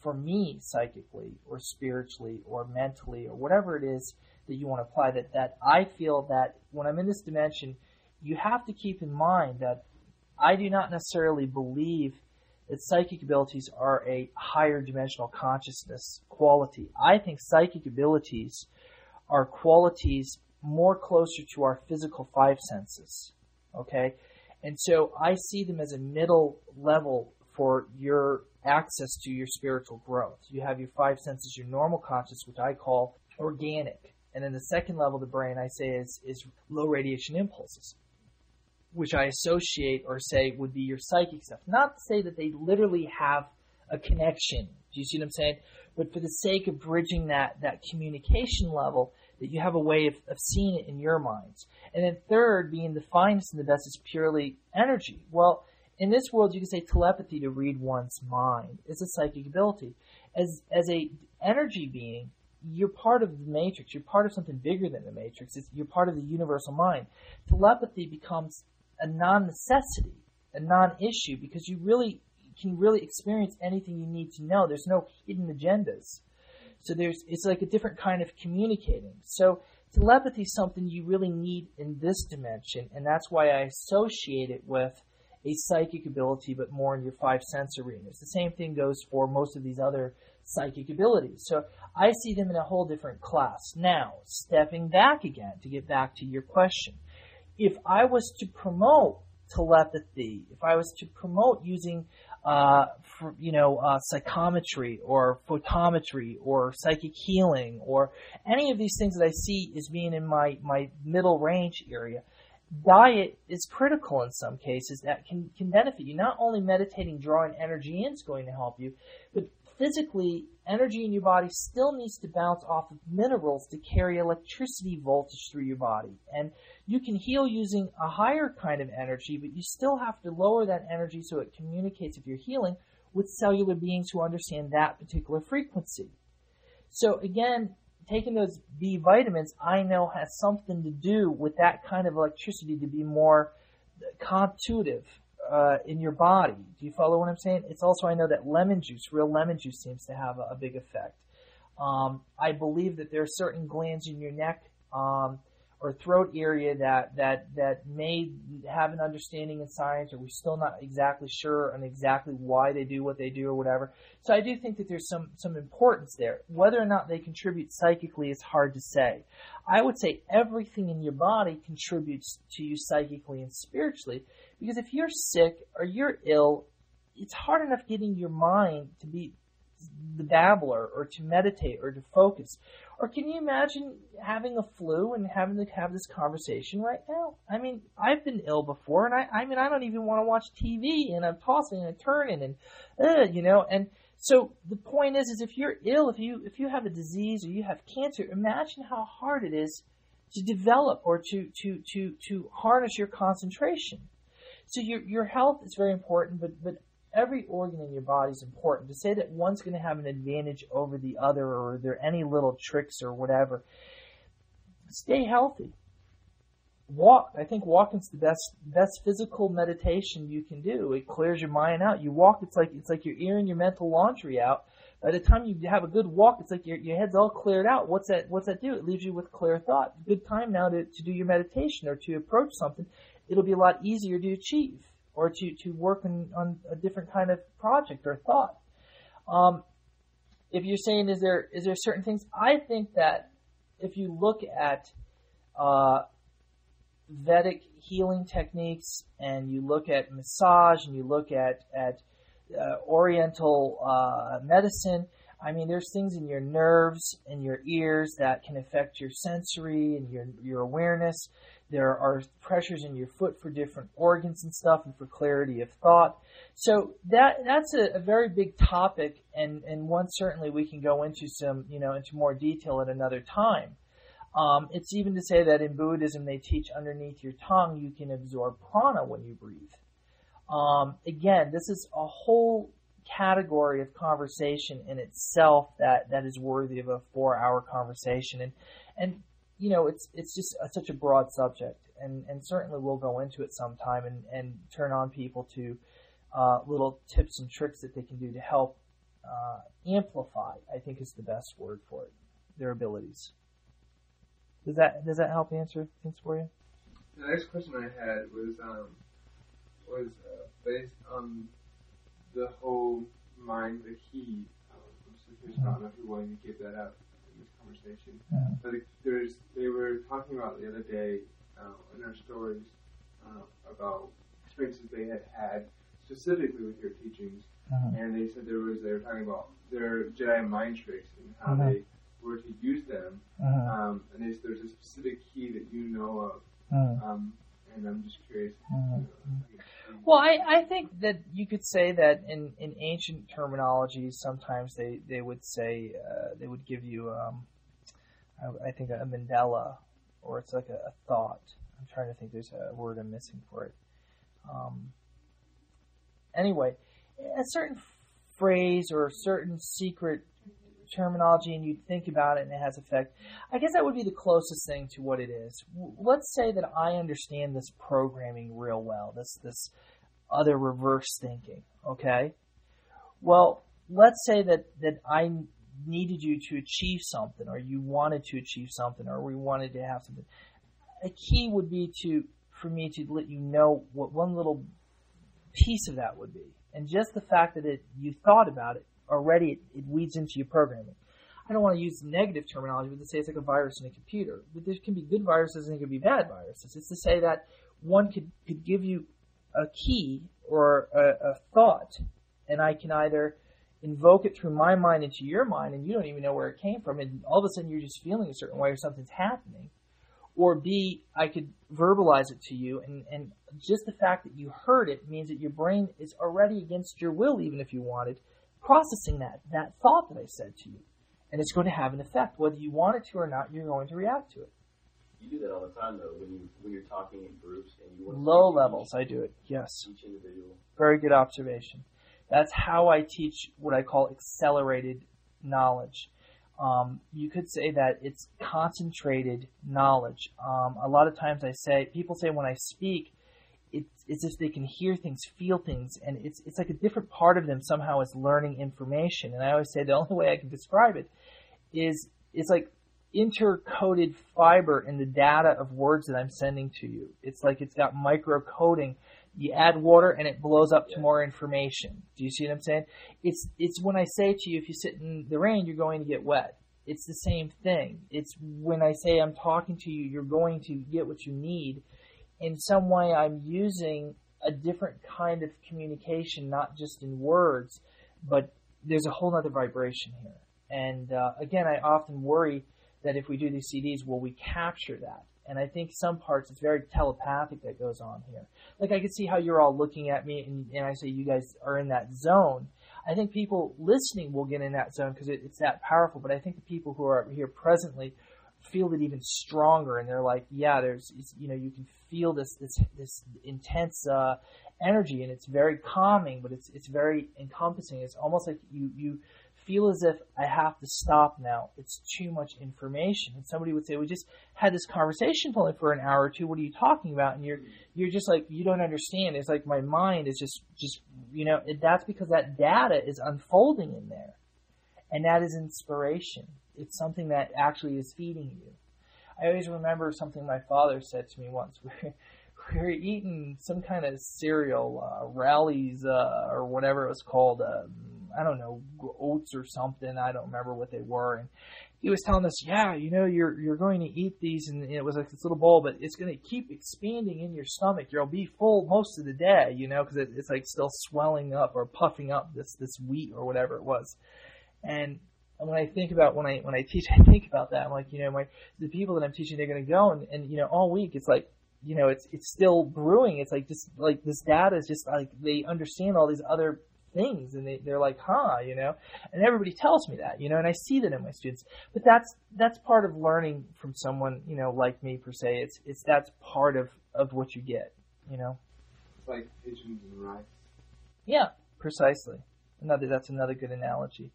for me psychically or spiritually or mentally or whatever it is that you want to apply that that I feel that when I'm in this dimension, you have to keep in mind that I do not necessarily believe that psychic abilities are a higher dimensional consciousness quality. I think psychic abilities are qualities more closer to our physical five senses. Okay? And so I see them as a middle level for your access to your spiritual growth. You have your five senses, your normal conscious, which I call organic. And then the second level of the brain I say is, is low radiation impulses, which I associate or say would be your psychic stuff. Not to say that they literally have a connection. Do you see what I'm saying? But for the sake of bridging that, that communication level, that you have a way of, of seeing it in your minds. And then third, being the finest and the best is purely energy. Well, in this world, you can say telepathy to read one's mind is a psychic ability. As as a energy being, you're part of the matrix. You're part of something bigger than the matrix. It's, you're part of the universal mind. Telepathy becomes a non-necessity, a non-issue, because you really can really experience anything you need to know. There's no hidden agendas. So there's it's like a different kind of communicating. So telepathy is something you really need in this dimension, and that's why I associate it with a psychic ability, but more in your five sense arenas. The same thing goes for most of these other psychic abilities. So I see them in a whole different class. Now, stepping back again to get back to your question, if I was to promote telepathy, if I was to promote using, uh, for, you know, uh, psychometry or photometry or psychic healing or any of these things that I see as being in my, my middle range area, diet is critical in some cases that can, can benefit you. Not only meditating, drawing energy in is going to help you, but physically, energy in your body still needs to bounce off of minerals to carry electricity voltage through your body. And you can heal using a higher kind of energy, but you still have to lower that energy so it communicates if you're healing with cellular beings who understand that particular frequency. So again, taking those B vitamins, I know has something to do with that kind of electricity to be more contuitive uh, in your body. Do you follow what I'm saying? It's also I know that lemon juice, real lemon juice, seems to have a, a big effect. Um, I believe that there are certain glands in your neck. Um, or throat area that that that may have an understanding in science, or we're still not exactly sure on exactly why they do what they do or whatever. So I do think that there's some some importance there. Whether or not they contribute psychically is hard to say. I would say everything in your body contributes to you psychically and spiritually, because if you're sick or you're ill, it's hard enough getting your mind to be the babbler or to meditate or to focus or can you imagine having a flu and having to have this conversation right now? I mean, I've been ill before, and I, I mean, I don't even want to watch TV, and I'm tossing and turning, and, uh, you know, and so the point is, is if you're ill, if you if you have a disease or you have cancer, imagine how hard it is to develop or to to to to harness your concentration. So your your health is very important, but but every organ in your body is important. To say that one's going to have an advantage over the other or there are any little tricks or whatever, stay healthy. Walk. I think walking's the best best physical meditation you can do. It clears your mind out. You walk, it's like it's like you're airing your mental laundry out. By the time you have a good walk, it's like your your head's all cleared out. What's that what's that do? It leaves you with clear thought. Good time now to, to do your meditation or to approach something. It'll be a lot easier to achieve or to, to work on, on a different kind of project or thought. Um, if you're saying is there is there certain things, I think that if you look at uh, Vedic healing techniques and you look at massage and you look at at uh, Oriental uh, medicine, I mean, there's things in your nerves and your ears that can affect your sensory and your your awareness. There are pressures in your foot for different organs and stuff, and for clarity of thought. So that that's a, a very big topic, and and one certainly we can go into some you know into more detail at another time. Um, it's even to say that in Buddhism they teach underneath your tongue you can absorb prana when you breathe. Um, again, this is a whole category of conversation in itself that, that is worthy of a four hour conversation. And, and, you know, it's, it's just a, such a broad subject. And, and certainly we'll go into it sometime and, and turn on people to uh, little tips and tricks that they can do to help uh, amplify, I think is the best word for it, their abilities. Does that does that help answer things for you? The next question I had was um, was uh, based on the whole mind, the key. Um, I'm just curious, I don't know if you're willing to give that up conversation. Yeah. But there's, they were talking about the other day uh, in our stories uh, about experiences they had had specifically with your teachings, uh-huh. and they said there was they were talking about their Jedi mind tricks and how uh-huh. they were to use them. Uh-huh. Um, and there's, there's a specific key that you know of. Uh-huh. Um, and I'm just curious. Uh-huh. You know, Well, I, I think that you could say that in, in ancient terminology, sometimes they, they would say, uh, they would give you, um, I, I think, a mandala, or it's like a, a thought. I'm trying to think, there's a word I'm missing for it. Um, anyway, a certain phrase or a certain secret terminology and you think about it and it has effect. I guess that would be the closest thing to what it is. W- Let's say that I understand this programming real well, this this other reverse thinking, okay? Well, let's say that that I needed you to achieve something or you wanted to achieve something or we wanted to have something. A key would be to for me to let you know what one little piece of that would be. And just the fact that it you thought about it already it, it weeds into your programming. I don't want to use negative terminology, but to say it's like a virus in a computer. But there can be good viruses and there can be bad viruses. It's to say that one could, could give you a key or a, a thought, and I can either invoke it through my mind into your mind, and you don't even know where it came from, and all of a sudden you're just feeling a certain way or something's happening. Or B, I could verbalize it to you, and, and just the fact that you heard it means that your brain is already against your will, even if you wanted, processing that, that thought that I said to you. And it's going to have an effect. Whether you want it to or not, you're going to react to it. You do that all the time, though, when you when you're talking in groups and you want Low levels, I do it. Yes. each, each individual. Very good observation. That's how I teach what I call accelerated knowledge. Um, you could say that it's concentrated knowledge. Um, a lot of times I say, people say when I speak, it's, it's as if they can hear things, feel things, and it's, it's like a different part of them somehow is learning information. And I always say the only way I can describe it is it's like intercoded fiber in the data of words that I'm sending to you. It's like it's got microcoding. You add water and it blows up to more information. Do you see what I'm saying? It's it's when I say to you, if you sit in the rain, you're going to get wet. It's the same thing. It's when I say I'm talking to you, you're going to get what you need. In some way, I'm using a different kind of communication, not just in words, but there's a whole other vibration here. And uh, again, I often worry that if we do these CDs, will we capture that? And I think some parts it's very telepathic that goes on here. Like I can see how you're all looking at me, and, and I say you guys are in that zone. I think people listening will get in that zone because it, it's that powerful. But I think the people who are here presently feel it even stronger, and they're like, yeah, there's you know you can feel this this this intense uh, energy, and it's very calming, but it's it's very encompassing. It's almost like you you feel as if I have to stop now. It's too much information. And somebody would say, "We just had this conversation only for an hour or two. What are you talking about?" And you're you're just like you don't understand. It's like my mind is just just you know. That's because that data is unfolding in there, and that is inspiration. It's something that actually is feeding you. I always remember something my father said to me once. We were eating some kind of cereal, uh, rallies uh, or whatever it was called. Um, I don't know, oats or something. I don't remember what they were. And he was telling us, yeah, you know, you're you're going to eat these, and it was like this little bowl, but it's going to keep expanding in your stomach. You'll be full most of the day, you know, because it, it's like still swelling up or puffing up this this wheat or whatever it was. And And when I think about when I when I teach, I think about that. I'm like, you know, my the people that I'm teaching, they're going to go and, and you know all week. It's like you know, it's it's still brewing. It's like just like this data is just like they understand all these other things and they, they're like, huh, you know, and everybody tells me that, you know, and I see that in my students, but that's, that's part of learning from someone, you know, like me per se. It's, it's, that's part of, of what you get, you know. It's like pigeons and rice. Yeah, precisely. Another, that's another good analogy.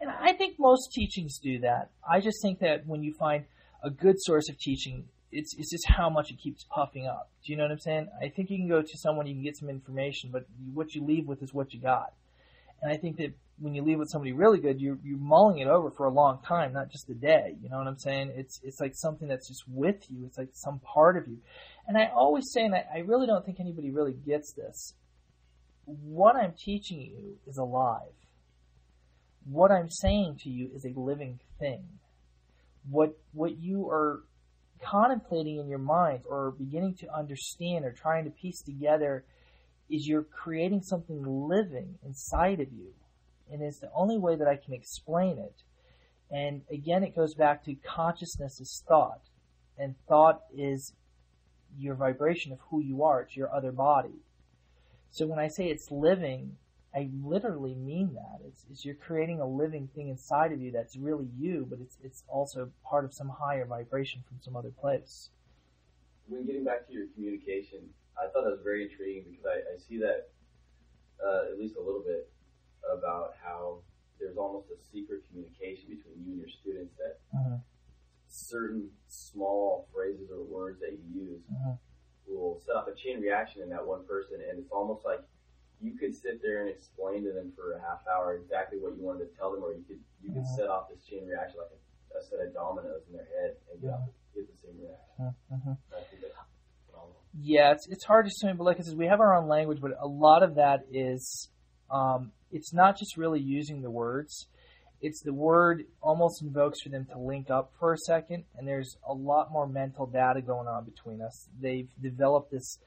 And I think most teachings do that. I just think that when you find a good source of teaching, it's it's just how much it keeps puffing up. Do you know what I'm saying? I think you can go to someone, you can get some information, but what you leave with is what you got. And I think that when you leave with somebody really good, you're you're mulling it over for a long time, not just a day. You know what I'm saying? It's it's like something that's just with you. It's like some part of you. And I always say, and I, I really don't think anybody really gets this. What I'm teaching you is alive. What I'm saying to you is a living thing. What what you are contemplating in your mind or beginning to understand or trying to piece together is you're creating something living inside of you. And it's the only way that I can explain it. And again, it goes back to consciousness is thought. And thought is your vibration of who you are. It's your other body. So when I say it's living, I literally mean that. It's, it's, you're creating a living thing inside of you that's really you, but it's it's also part of some higher vibration from some other place. When getting back to your communication, I thought that was very intriguing because I, I see that uh, at least a little bit about how there's almost a secret communication between you and your students that uh-huh. certain small phrases or words that you use uh-huh. will set off a chain reaction in that one person, and it's almost like you could sit there and explain to them for a half hour exactly what you wanted to tell them, or you could you could uh-huh. set off this chain reaction like a, a, set of dominoes in their head and get, get the same reaction. Yeah, it's it's hard to explain, but like I said, we have our own language, but a lot of that is um, it's not just really using the words. It's the word almost invokes for them to link up for a second, and there's a lot more mental data going on between us. They've developed this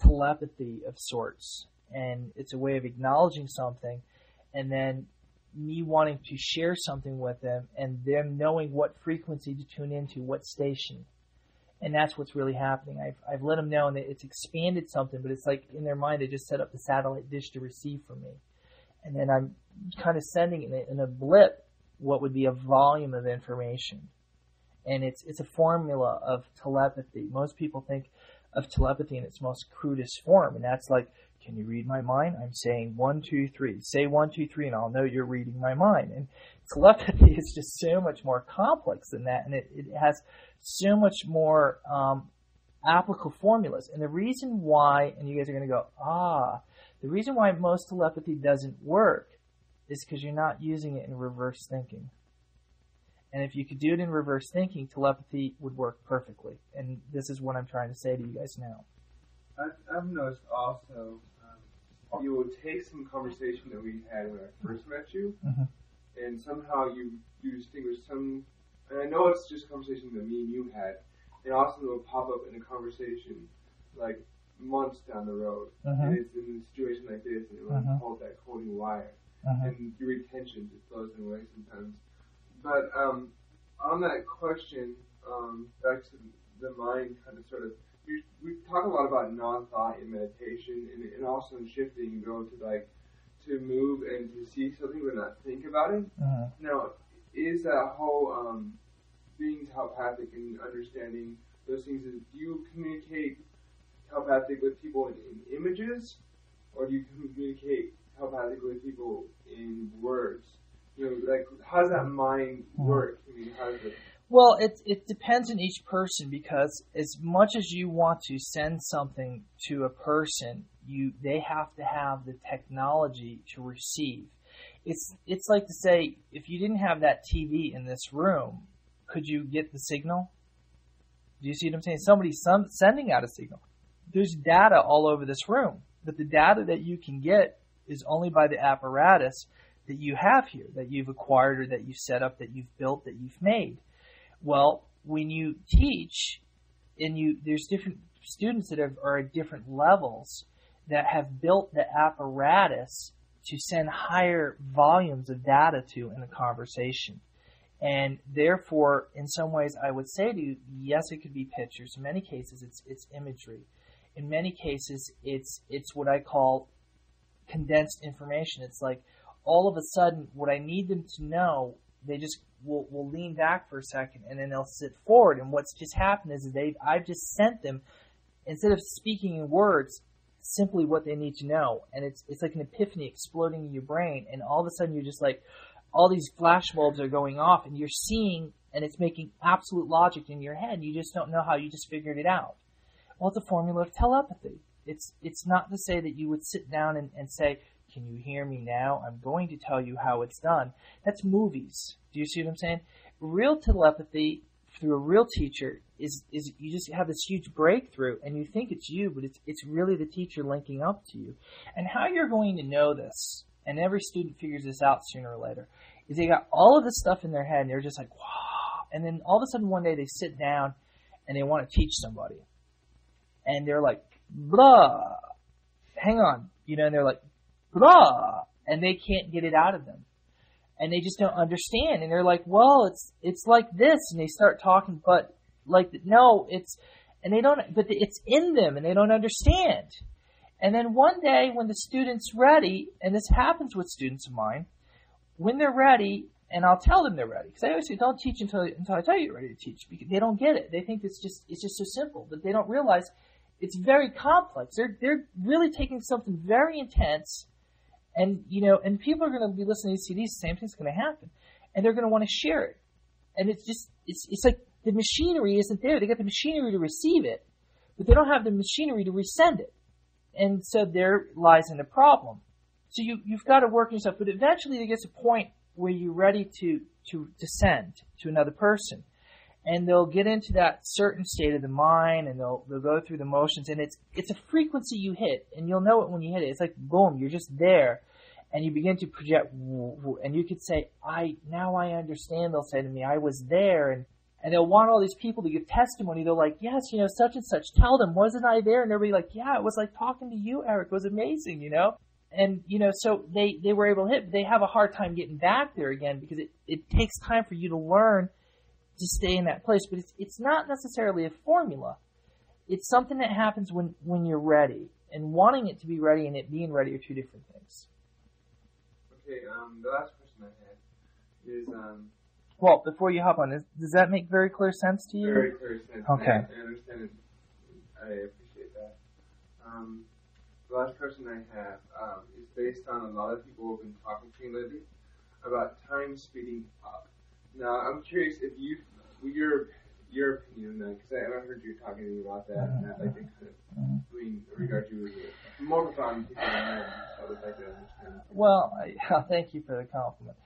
telepathy of sorts, and it's a way of acknowledging something, and then me wanting to share something with them, and them knowing what frequency to tune into, what station and that's what's really happening. I've I've let them know, and it's expanded something, but it's like in their mind they just set up the satellite dish to receive from me, and then I'm kind of sending in a, in a blip what would be a volume of information, and it's it's a formula of telepathy. Most people think of telepathy in its most crudest form, and that's like, can you read my mind? I'm saying one, two, three. Say one, two, three, and I'll know you're reading my mind. And telepathy is just so much more complex than that, and it, it has so much more um, applicable formulas. And the reason why, and you guys are going to go, ah, the reason why most telepathy doesn't work is because you're not using it in reverse thinking. And if you could do it in reverse thinking, telepathy would work perfectly. And this is what I'm trying to say to you guys now. I've, noticed also um, you will take some conversation that we had when I first met you, mm-hmm. and somehow you you distinguish some and I know it's just a conversation that me and you had, and also it will pop up in a conversation like months down the road, uh-huh. and it's in a situation like this, and it was uh-huh. called that coding wire, uh-huh. and your attention just blows it away sometimes. But um, on that question, um, back to the mind, kind of sort of, we, we talk a lot about non-thought in meditation, and, and also in shifting, you go to like to move and to see something but not think about it. Uh-huh. Now, is that whole um, being telepathic and understanding those things is do you communicate telepathic with people in, in images or do you communicate telepathic with people in words? You know, like how does that mind work? I mean, how does it well, it it depends on each person because as much as you want to send something to a person, you they have to have the technology to receive. It's it's like to say if you didn't have that TV in this room, could you get the signal? Do you see what I'm saying? Somebody's some, sending out a signal. There's data all over this room, but the data that you can get is only by the apparatus that you have here, that you've acquired or that you've set up, that you've built, that you've made. Well, when you teach, and you there's different students that are, are at different levels that have built the apparatus to send higher volumes of data to in a conversation. And therefore, in some ways, I would say to you, yes, it could be pictures. In many cases, it's it's imagery. In many cases, it's it's what I call condensed information. It's like all of a sudden, what I need them to know, they just will, will lean back for a second and then they'll sit forward. And what's just happened is they I've just sent them instead of speaking in words, simply what they need to know. And it's it's like an epiphany exploding in your brain, and all of a sudden you're just like, all these flash bulbs are going off and you're seeing and it's making absolute logic in your head. You just don't know how you just figured it out. Well, it's a formula of telepathy. It's it's not to say that you would sit down and, and say, Can you hear me now? I'm going to tell you how it's done. That's movies. Do you see what I'm saying? Real telepathy through a real teacher is is you just have this huge breakthrough and you think it's you, but it's it's really the teacher linking up to you. And how you're going to know this, and every student figures this out sooner or later, is they got all of this stuff in their head and they're just like, wow. And then all of a sudden one day they sit down and they want to teach somebody. And they're like, blah, hang on, you know, and they're like, blah, and they can't get it out of them. And they just don't understand. And they're like, well, it's, it's like this. And they start talking, but like, no, it's, and they don't, but it's in them and they don't understand. And then one day when the student's ready, and this happens with students of mine, when they're ready, and I'll tell them they're ready because I always say don't teach until until I tell you you're ready to teach because they don't get it. They think it's just it's just so simple, but they don't realize it's very complex. They're they're really taking something very intense, and you know, and people are going to be listening to CDs. The same thing's going to happen, and they're going to want to share it. And it's just it's it's like the machinery isn't there. They got the machinery to receive it, but they don't have the machinery to resend it, and so there lies in the problem. So you, you've got to work yourself, but eventually there gets a point where you're ready to, to, send to another person. And they'll get into that certain state of the mind and they'll, they'll go through the motions and it's, it's a frequency you hit and you'll know it when you hit it. It's like boom, you're just there and you begin to project and you could say, I, now I understand, they'll say to me, I was there and, and they'll want all these people to give testimony. They're like, yes, you know, such and such. Tell them, wasn't I there? And everybody like, yeah, it was like talking to you, Eric. It was amazing, you know? and you know, so they they were able to hit, but they have a hard time getting back there again because it it takes time for you to learn to stay in that place. But it's it's not necessarily a formula. It's something that happens when when you're ready, and wanting it to be ready and it being ready are two different things. Okay, um, the last question I had is um. Well, before you hop on, this, does that make very clear sense to you? Very clear sense. Okay. I, I understand it. I appreciate that. Um, the last question I have um, is based on a lot of people who've been talking to me lately about time speeding up. Now, I'm curious if you, your your opinion on that, because I haven't heard you talking to me about that, and that like kind of, I mean, regard you as a more of a thought people I would like to understand. Well, I, thank you for the compliment.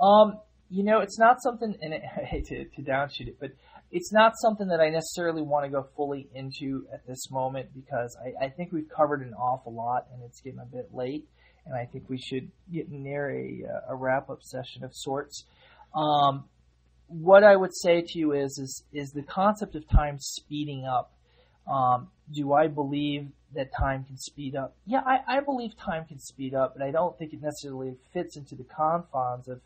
Um, you know, it's not something, and I hate to, to downshoot it, but it's not something that I necessarily want to go fully into at this moment because I, I think we've covered an awful lot and it's getting a bit late. And I think we should get near a, a wrap up session of sorts. Um, what I would say to you is, is, is the concept of time speeding up. Um, do I believe that time can speed up? Yeah, I, I believe time can speed up, but I don't think it necessarily fits into the confines of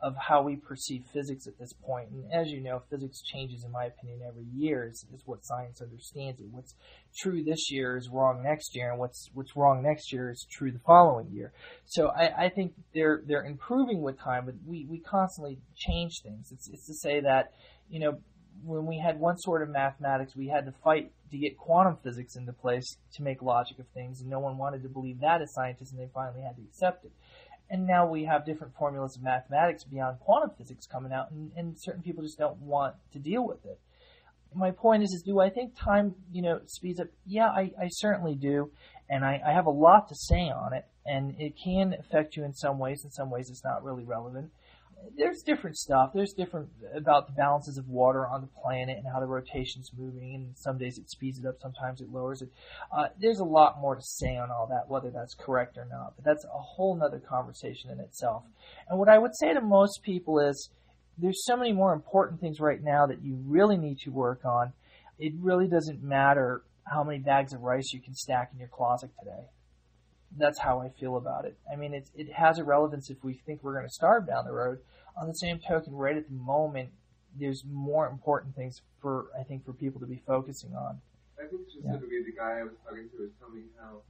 of how we perceive physics at this point. And as you know, physics changes, in my opinion, every year is, is what science understands it. What's true this year is wrong next year, and what's what's wrong next year is true the following year. So I, I think they're they're improving with time, but we, we constantly change things. It's it's to say that, you know, when we had one sort of mathematics, we had to fight to get quantum physics into place to make logic of things, and no one wanted to believe that as scientists, and they finally had to accept it and now we have different formulas of mathematics beyond quantum physics coming out, and, and certain people just don't want to deal with it. My point is, is do I think time, you know, speeds up? Yeah, I, I certainly do, and I, I have a lot to say on it, and it can affect you in some ways. In some ways, it's not really relevant there's different stuff. There's different about the balances of water on the planet and how the rotation's moving. And some days it speeds it up, sometimes it lowers it. Uh, there's a lot more to say on all that, whether that's correct or not. But that's a whole nother conversation in itself. And what I would say to most people is, there's so many more important things right now that you really need to work on. It really doesn't matter how many bags of rice you can stack in your closet today. That's how I feel about it. I mean, it it has a relevance if we think we're going to starve down the road. On the same token, right at the moment, there's more important things for I think for people to be focusing on. I think specifically yeah. the guy I was talking to was telling me how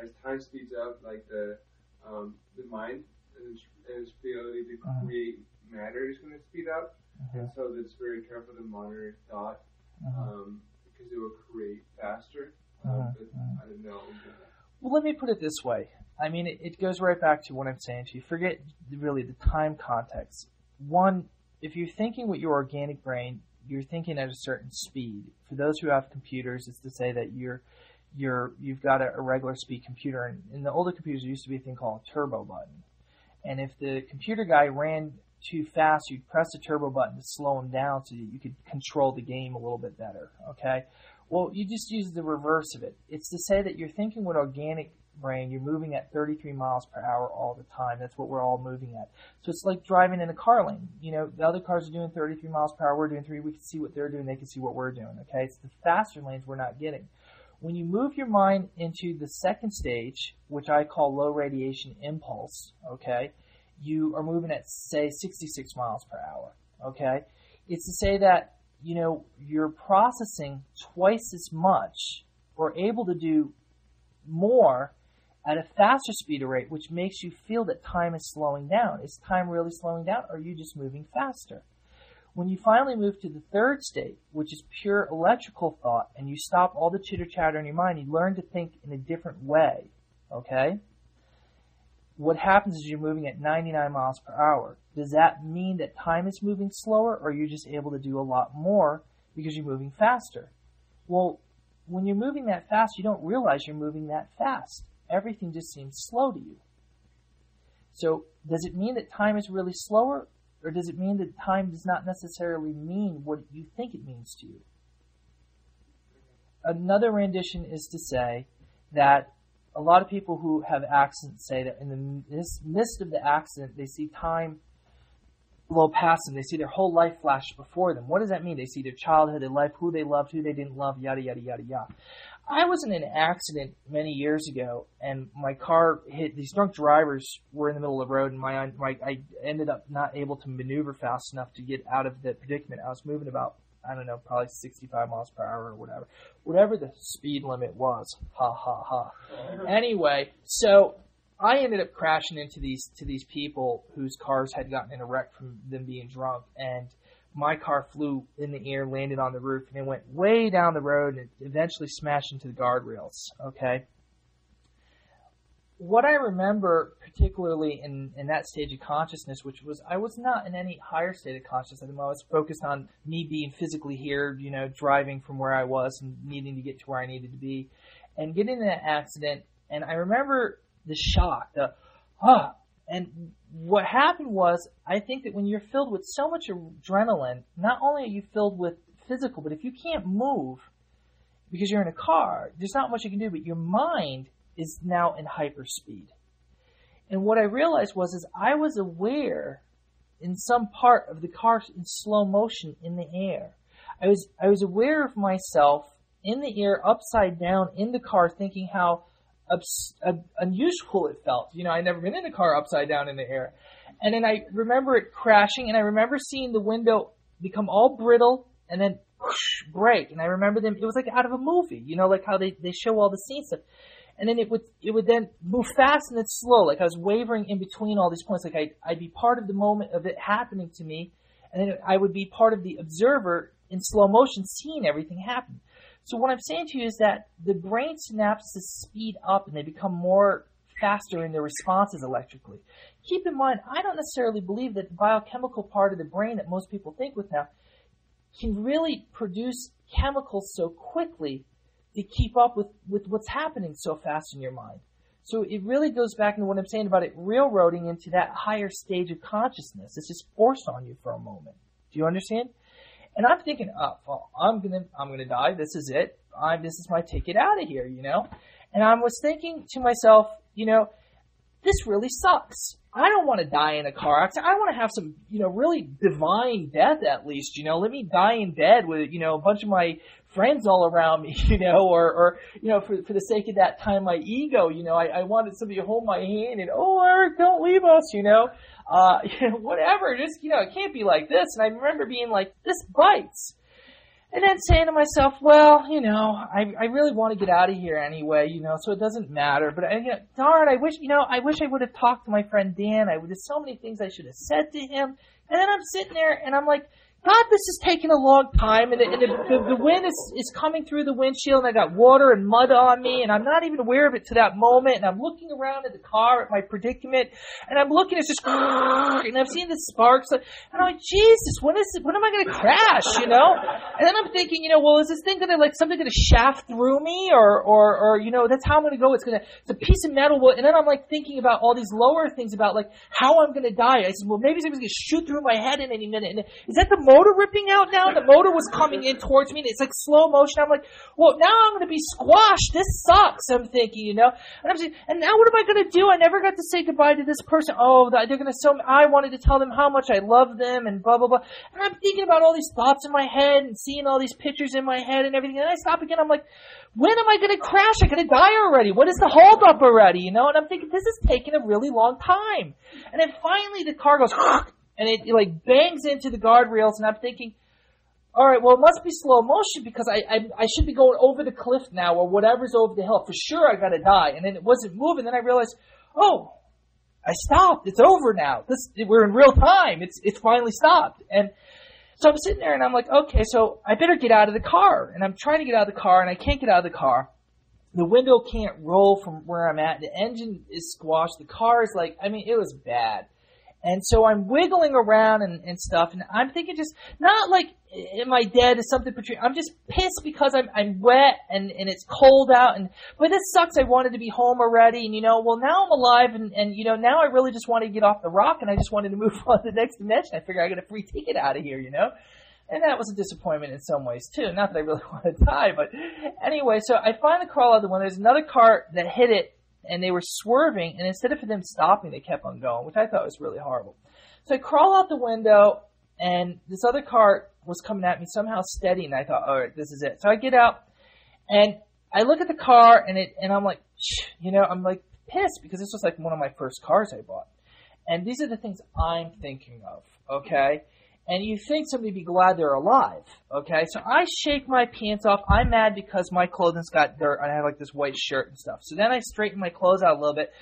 as time speeds up, like the um, the mind and its, and its ability to uh-huh. create matter is going to speed up, uh-huh. and so it's very careful to monitor thought uh-huh. um, because it will create faster. Uh, uh-huh. but uh-huh. I don't know. Well, let me put it this way. I mean, it, it goes right back to what I'm saying to you. Forget really the time context. One, if you're thinking with your organic brain, you're thinking at a certain speed. For those who have computers, it's to say that you're you're you've got a, a regular speed computer, and in the older computers, there used to be a thing called a turbo button. And if the computer guy ran too fast, you'd press the turbo button to slow him down so that you could control the game a little bit better. Okay. Well, you just use the reverse of it. It's to say that you're thinking with organic brain, you're moving at 33 miles per hour all the time. That's what we're all moving at. So it's like driving in a car lane. You know, the other cars are doing 33 miles per hour. We're doing three. We can see what they're doing. They can see what we're doing. Okay. It's the faster lanes we're not getting. When you move your mind into the second stage, which I call low radiation impulse, okay, you are moving at say 66 miles per hour, okay? It's to say that, you know, you're processing twice as much or able to do more at a faster speed or rate, which makes you feel that time is slowing down. Is time really slowing down, or are you just moving faster? When you finally move to the third state, which is pure electrical thought, and you stop all the chitter chatter in your mind, you learn to think in a different way. Okay? What happens is you're moving at 99 miles per hour. Does that mean that time is moving slower, or are you just able to do a lot more because you're moving faster? Well, when you're moving that fast, you don't realize you're moving that fast everything just seems slow to you. So, does it mean that time is really slower, or does it mean that time does not necessarily mean what you think it means to you? Another rendition is to say that a lot of people who have accidents say that in the midst of the accident, they see time blow past them. They see their whole life flash before them. What does that mean? They see their childhood, their life, who they loved, who they didn't love, yada, yada, yada, yada. I was in an accident many years ago, and my car hit. These drunk drivers were in the middle of the road, and my, my I ended up not able to maneuver fast enough to get out of the predicament. I was moving about I don't know, probably 65 miles per hour or whatever, whatever the speed limit was. Ha ha ha. Anyway, so I ended up crashing into these to these people whose cars had gotten in a wreck from them being drunk, and my car flew in the air, landed on the roof, and it went way down the road and eventually smashed into the guardrails. Okay. What I remember particularly in, in that stage of consciousness, which was I was not in any higher state of consciousness. I was focused on me being physically here, you know, driving from where I was and needing to get to where I needed to be, and getting in that accident. And I remember the shock, the ah, and what happened was, I think that when you're filled with so much adrenaline, not only are you filled with physical, but if you can't move because you're in a car, there's not much you can do, but your mind is now in hyperspeed. And what I realized was, is I was aware in some part of the car in slow motion in the air. I was, I was aware of myself in the air, upside down in the car, thinking how abs- uh, unusual it felt. You know, I'd never been in a car upside down in the air. And then I remember it crashing, and I remember seeing the window become all brittle and then break. And I remember them, it was like out of a movie, you know, like how they, they show all the scenes stuff. And then it would it would then move fast and then slow, like I was wavering in between all these points. Like I'd, I'd be part of the moment of it happening to me, and then I would be part of the observer in slow motion, seeing everything happen. So what I'm saying to you is that the brain synapses speed up and they become more faster in their responses electrically. Keep in mind, I don't necessarily believe that the biochemical part of the brain that most people think with now can really produce chemicals so quickly to keep up with, with what's happening so fast in your mind. So it really goes back into what I'm saying about it railroading into that higher stage of consciousness. It's just forced on you for a moment. Do you understand? And I'm thinking, oh, well, I'm gonna, I'm gonna die. This is it. I'm, this is my ticket out of here, you know. And I was thinking to myself, you know, this really sucks. I don't want to die in a car accident. I want to have some, you know, really divine death at least, you know. Let me die in bed with, you know, a bunch of my friends all around me, you know, or, or you know, for, for the sake of that time, my ego, you know, I, I wanted somebody to hold my hand and, oh, Eric, don't leave us, you know, uh, you know, whatever, just, you know, it can't be like this. And I remember being like, this bites. And then saying to myself, well, you know, I, I really want to get out of here anyway, you know, so it doesn't matter. But I, you know, darn, I wish, you know, I wish I would have talked to my friend Dan. I would have so many things I should have said to him. And then I'm sitting there and I'm like, God, this is taking a long time, and, the, and the, the, the wind is, is coming through the windshield, and I got water and mud on me, and I'm not even aware of it to that moment, and I'm looking around at the car at my predicament, and I'm looking, it's just, and I'm seeing the sparks, and I'm like, Jesus, when is when am I going to crash, you know? And then I'm thinking, you know, well, is this thing going to, like, something going to shaft through me, or, or, or, you know, that's how I'm going to go, it's going to, it's a piece of metal, and then I'm, like, thinking about all these lower things about, like, how I'm going to die. I said, well, maybe something's going to shoot through my head in any minute, and is that the motor ripping out now? The motor was coming in towards me, and it's like slow motion. I'm like, well, now I'm going to be squashed. This sucks. I'm thinking, you know, and I'm saying, and now what am I going to do? I never got to say goodbye to this person. Oh, they're going to so. I wanted to tell them how much I love them, and blah blah blah. And I'm thinking about all these thoughts in my head, and seeing all these pictures in my head, and everything. And I stop again. I'm like, when am I going to crash? I'm going to die already. What is the holdup already? You know, and I'm thinking this is taking a really long time. And then finally, the car goes. and it, like bangs into the guardrails, and I'm thinking, all right, well, it must be slow motion because I, I I should be going over the cliff now or whatever's over the hill. For sure, I gotta die. And then it wasn't moving. Then I realized, oh, I stopped. It's over now. This we're in real time. It's it's finally stopped. And so I'm sitting there and I'm like, okay, so I better get out of the car. And I'm trying to get out of the car and I can't get out of the car. The window can't roll from where I'm at. The engine is squashed. The car is like, I mean, it was bad. And so I'm wiggling around and, and stuff, and I'm thinking just not like, am I dead? Is something between? I'm just pissed because I'm I'm wet and and it's cold out, and but this sucks. I wanted to be home already, and you know, well now I'm alive, and and you know now I really just want to get off the rock, and I just wanted to move on to the next dimension. I figure I got a free ticket out of here, you know. And that was a disappointment in some ways too. Not that I really want to die, but anyway, so I finally crawl out the window. There's another car that hit it and they were swerving, and instead of them stopping, they kept on going, which I thought was really horrible. So I crawl out the window, and this other car was coming at me somehow steady, and I thought, all right, this is it. So I get out, and I look at the car, and it, and I'm like, you know, I'm like pissed because this was like one of my first cars I bought, and these are the things I'm thinking of. Okay, and you think somebody would be glad they're alive. Okay, so I shake my pants off. I'm mad because my clothing's got dirt and I have like this white shirt and stuff. So then I straighten my clothes out a little bit.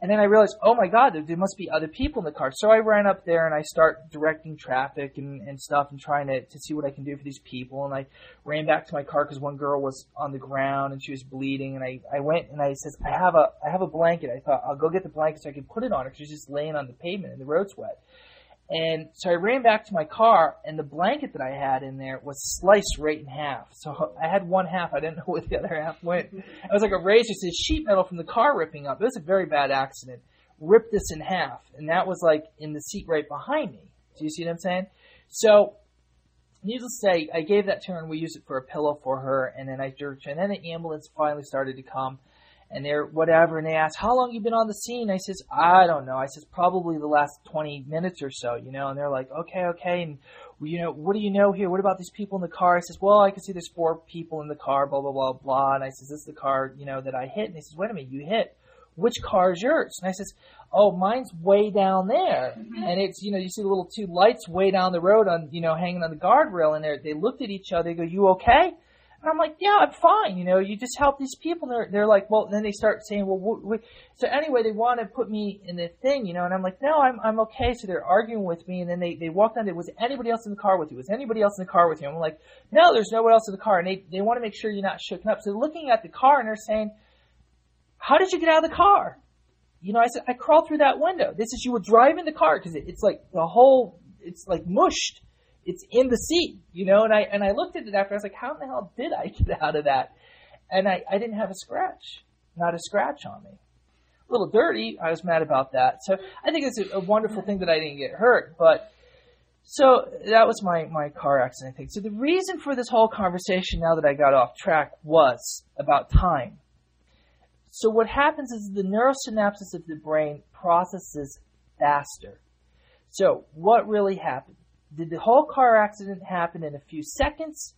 And then I realize, oh my God, there, there must be other people in the car. So I ran up there and I start directing traffic and, and stuff and trying to, to see what I can do for these people. And I ran back to my car because one girl was on the ground and she was bleeding. And I, I went and I says, I have a, I have a blanket. I thought I'll go get the blanket so I can put it on her because she's just laying on the pavement and the road's wet. And so I ran back to my car, and the blanket that I had in there was sliced right in half. So I had one half. I didn't know where the other half went. It was like a razor. So sheet metal from the car ripping up. It was a very bad accident. Ripped this in half, and that was like in the seat right behind me. Do you see what I'm saying? So, needless to say, I gave that to her, and we used it for a pillow for her. And then I jerked and then the ambulance finally started to come and they're whatever, and they ask, "How long you been on the scene?" I says, "I don't know." I says, "Probably the last twenty minutes or so," you know. And they're like, "Okay, okay." And you know, what do you know here? What about these people in the car? I says, "Well, I can see there's four people in the car." Blah blah blah blah. And I says, "This is the car, you know, that I hit." And he says, "Wait a minute, you hit." Which car is yours? And I says, "Oh, mine's way down there." Mm-hmm. And it's you know, you see the little two lights way down the road on you know hanging on the guardrail, and they they looked at each other. They go, "You okay?" And I'm like, yeah, I'm fine. You know, you just help these people. They're, they're like, well, then they start saying, well, w- w-. so anyway, they want to put me in the thing, you know, and I'm like, no, I'm, I'm okay. So they're arguing with me. And then they, they walk down. There was anybody else in the car with you? Was anybody else in the car with you? I'm like, no, there's no one else in the car. And they, they want to make sure you're not shooken up. So they're looking at the car and they're saying, how did you get out of the car? You know, I said, I crawled through that window. This is, you were driving the car because it, it's like the whole, it's like mushed it's in the seat, you know. And I and I looked at it after. I was like, how in the hell did I get out of that? And I, I didn't have a scratch, not a scratch on me. A little dirty. I was mad about that. So I think it's a, a wonderful thing that I didn't get hurt. But so that was my my car accident thing. So the reason for this whole conversation, now that I got off track, was about time. So what happens is the neurosynapses of the brain processes faster. So what really happened? Did the whole car accident happen in a few seconds?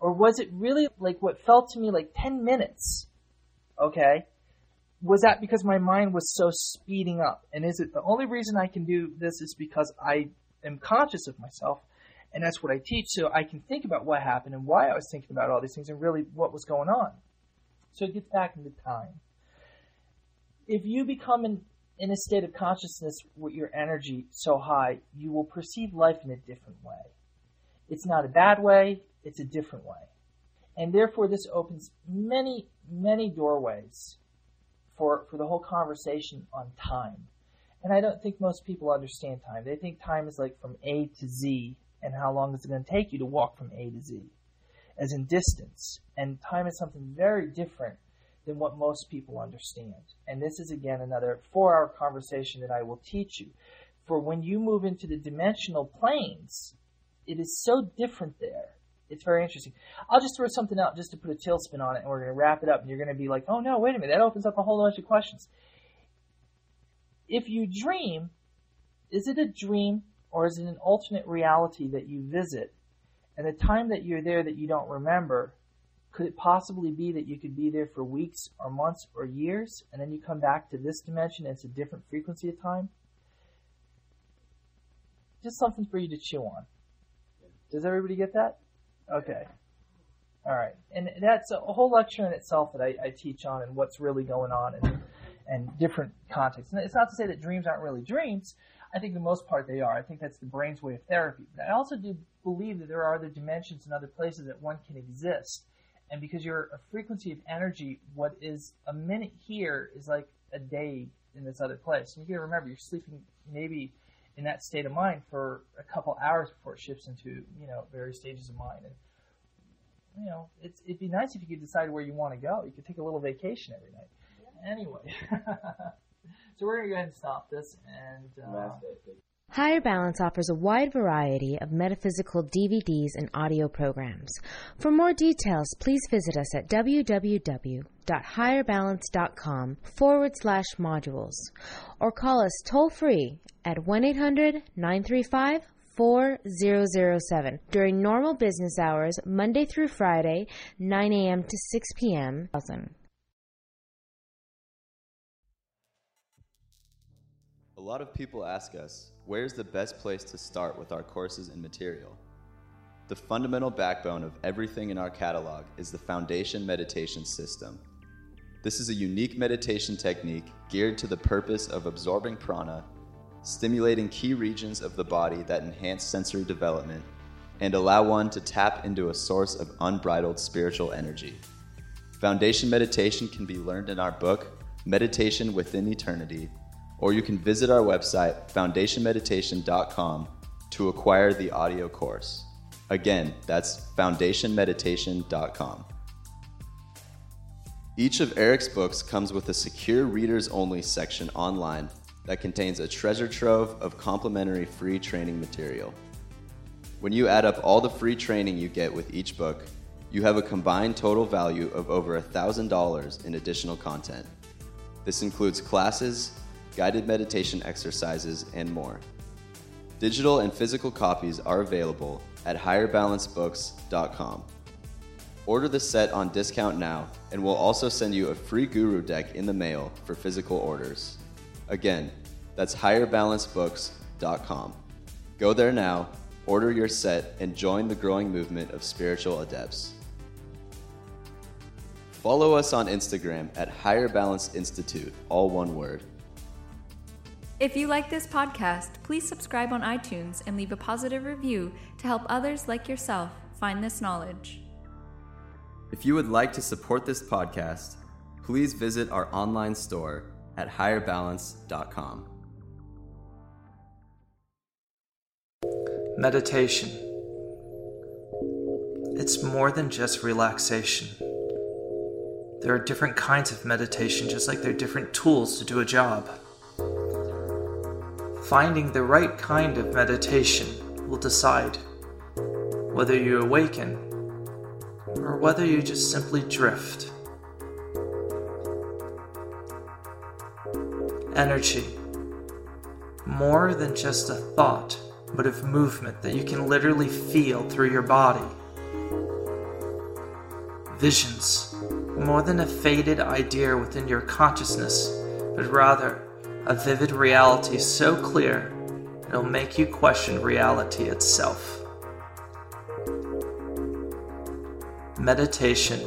Or was it really like what felt to me like 10 minutes? Okay. Was that because my mind was so speeding up? And is it the only reason I can do this is because I am conscious of myself and that's what I teach so I can think about what happened and why I was thinking about all these things and really what was going on. So it gets back into time. If you become in, in a state of consciousness with your energy so high, you will perceive life in a different way. It's not a bad way, it's a different way. And therefore, this opens many, many doorways for, for the whole conversation on time. And I don't think most people understand time. They think time is like from A to Z and how long is it going to take you to walk from A to Z, as in distance. And time is something very different than what most people understand. And this is again another four hour conversation that I will teach you. For when you move into the dimensional planes, it is so different there. It's very interesting. I'll just throw something out just to put a tailspin on it, and we're going to wrap it up. And you're going to be like, oh no, wait a minute, that opens up a whole bunch of questions. If you dream, is it a dream or is it an alternate reality that you visit? And the time that you're there that you don't remember, could it possibly be that you could be there for weeks or months or years and then you come back to this dimension and it's a different frequency of time? Just something for you to chew on. Does everybody get that? Okay. All right. And that's a whole lecture in itself that I, I teach on and what's really going on and, and different contexts. And it's not to say that dreams aren't really dreams, I think the most part they are. I think that's the brain's way of therapy. But I also do believe that there are other dimensions and other places that one can exist. And because you're a frequency of energy, what is a minute here is like a day in this other place. And you gotta remember, you're sleeping maybe in that state of mind for a couple hours before it shifts into, you know, various stages of mind. And, you know, it's, it'd be nice if you could decide where you want to go. You could take a little vacation every night. Yeah. Anyway. So we're going to go ahead and stop this and. Uh, Higher Balance offers a wide variety of metaphysical DVDs and audio programs. For more details, please visit us at www.higherbalance.com forward slash modules or call us toll free at 1 800 935 4007 during normal business hours, Monday through Friday, 9 a.m. to 6 p.m. A lot of people ask us, where's the best place to start with our courses and material? The fundamental backbone of everything in our catalog is the Foundation Meditation System. This is a unique meditation technique geared to the purpose of absorbing prana, stimulating key regions of the body that enhance sensory development, and allow one to tap into a source of unbridled spiritual energy. Foundation meditation can be learned in our book, Meditation Within Eternity, or you can visit our website, foundationmeditation.com, to acquire the audio course. Again, that's foundationmeditation.com. Each of Eric's books comes with a secure readers only section online that contains a treasure trove of complimentary free training material. When you add up all the free training you get with each book, you have a combined total value of over $1,000 in additional content. This includes classes, guided meditation exercises, and more. Digital and physical copies are available at higherbalancebooks.com. Order the set on discount now, and we'll also send you a free guru deck in the mail for physical orders. Again, that's higherbalancebooks.com. Go there now, order your set, and join the growing movement of spiritual adepts. Follow us on Instagram at Higher Balance Institute, all one word. If you like this podcast, please subscribe on iTunes and leave a positive review to help others like yourself find this knowledge. If you would like to support this podcast, please visit our online store at higherbalance.com. Meditation. It's more than just relaxation. There are different kinds of meditation, just like there are different tools to do a job. Finding the right kind of meditation will decide whether you awaken or whether you just simply drift. energy. More than just a thought, but of movement that you can literally feel through your body. Visions, more than a faded idea within your consciousness, but rather a vivid reality so clear it'll make you question reality itself. Meditation,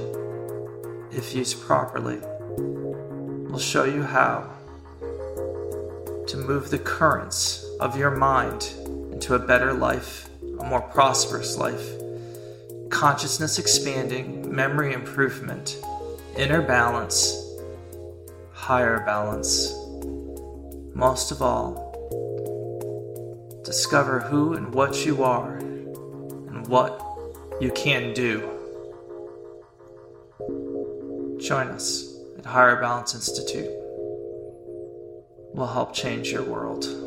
if used properly, will show you how to move the currents of your mind into a better life, a more prosperous life, consciousness expanding, memory improvement, inner balance, higher balance. Most of all, discover who and what you are and what you can do. Join us at Higher Balance Institute. We'll help change your world.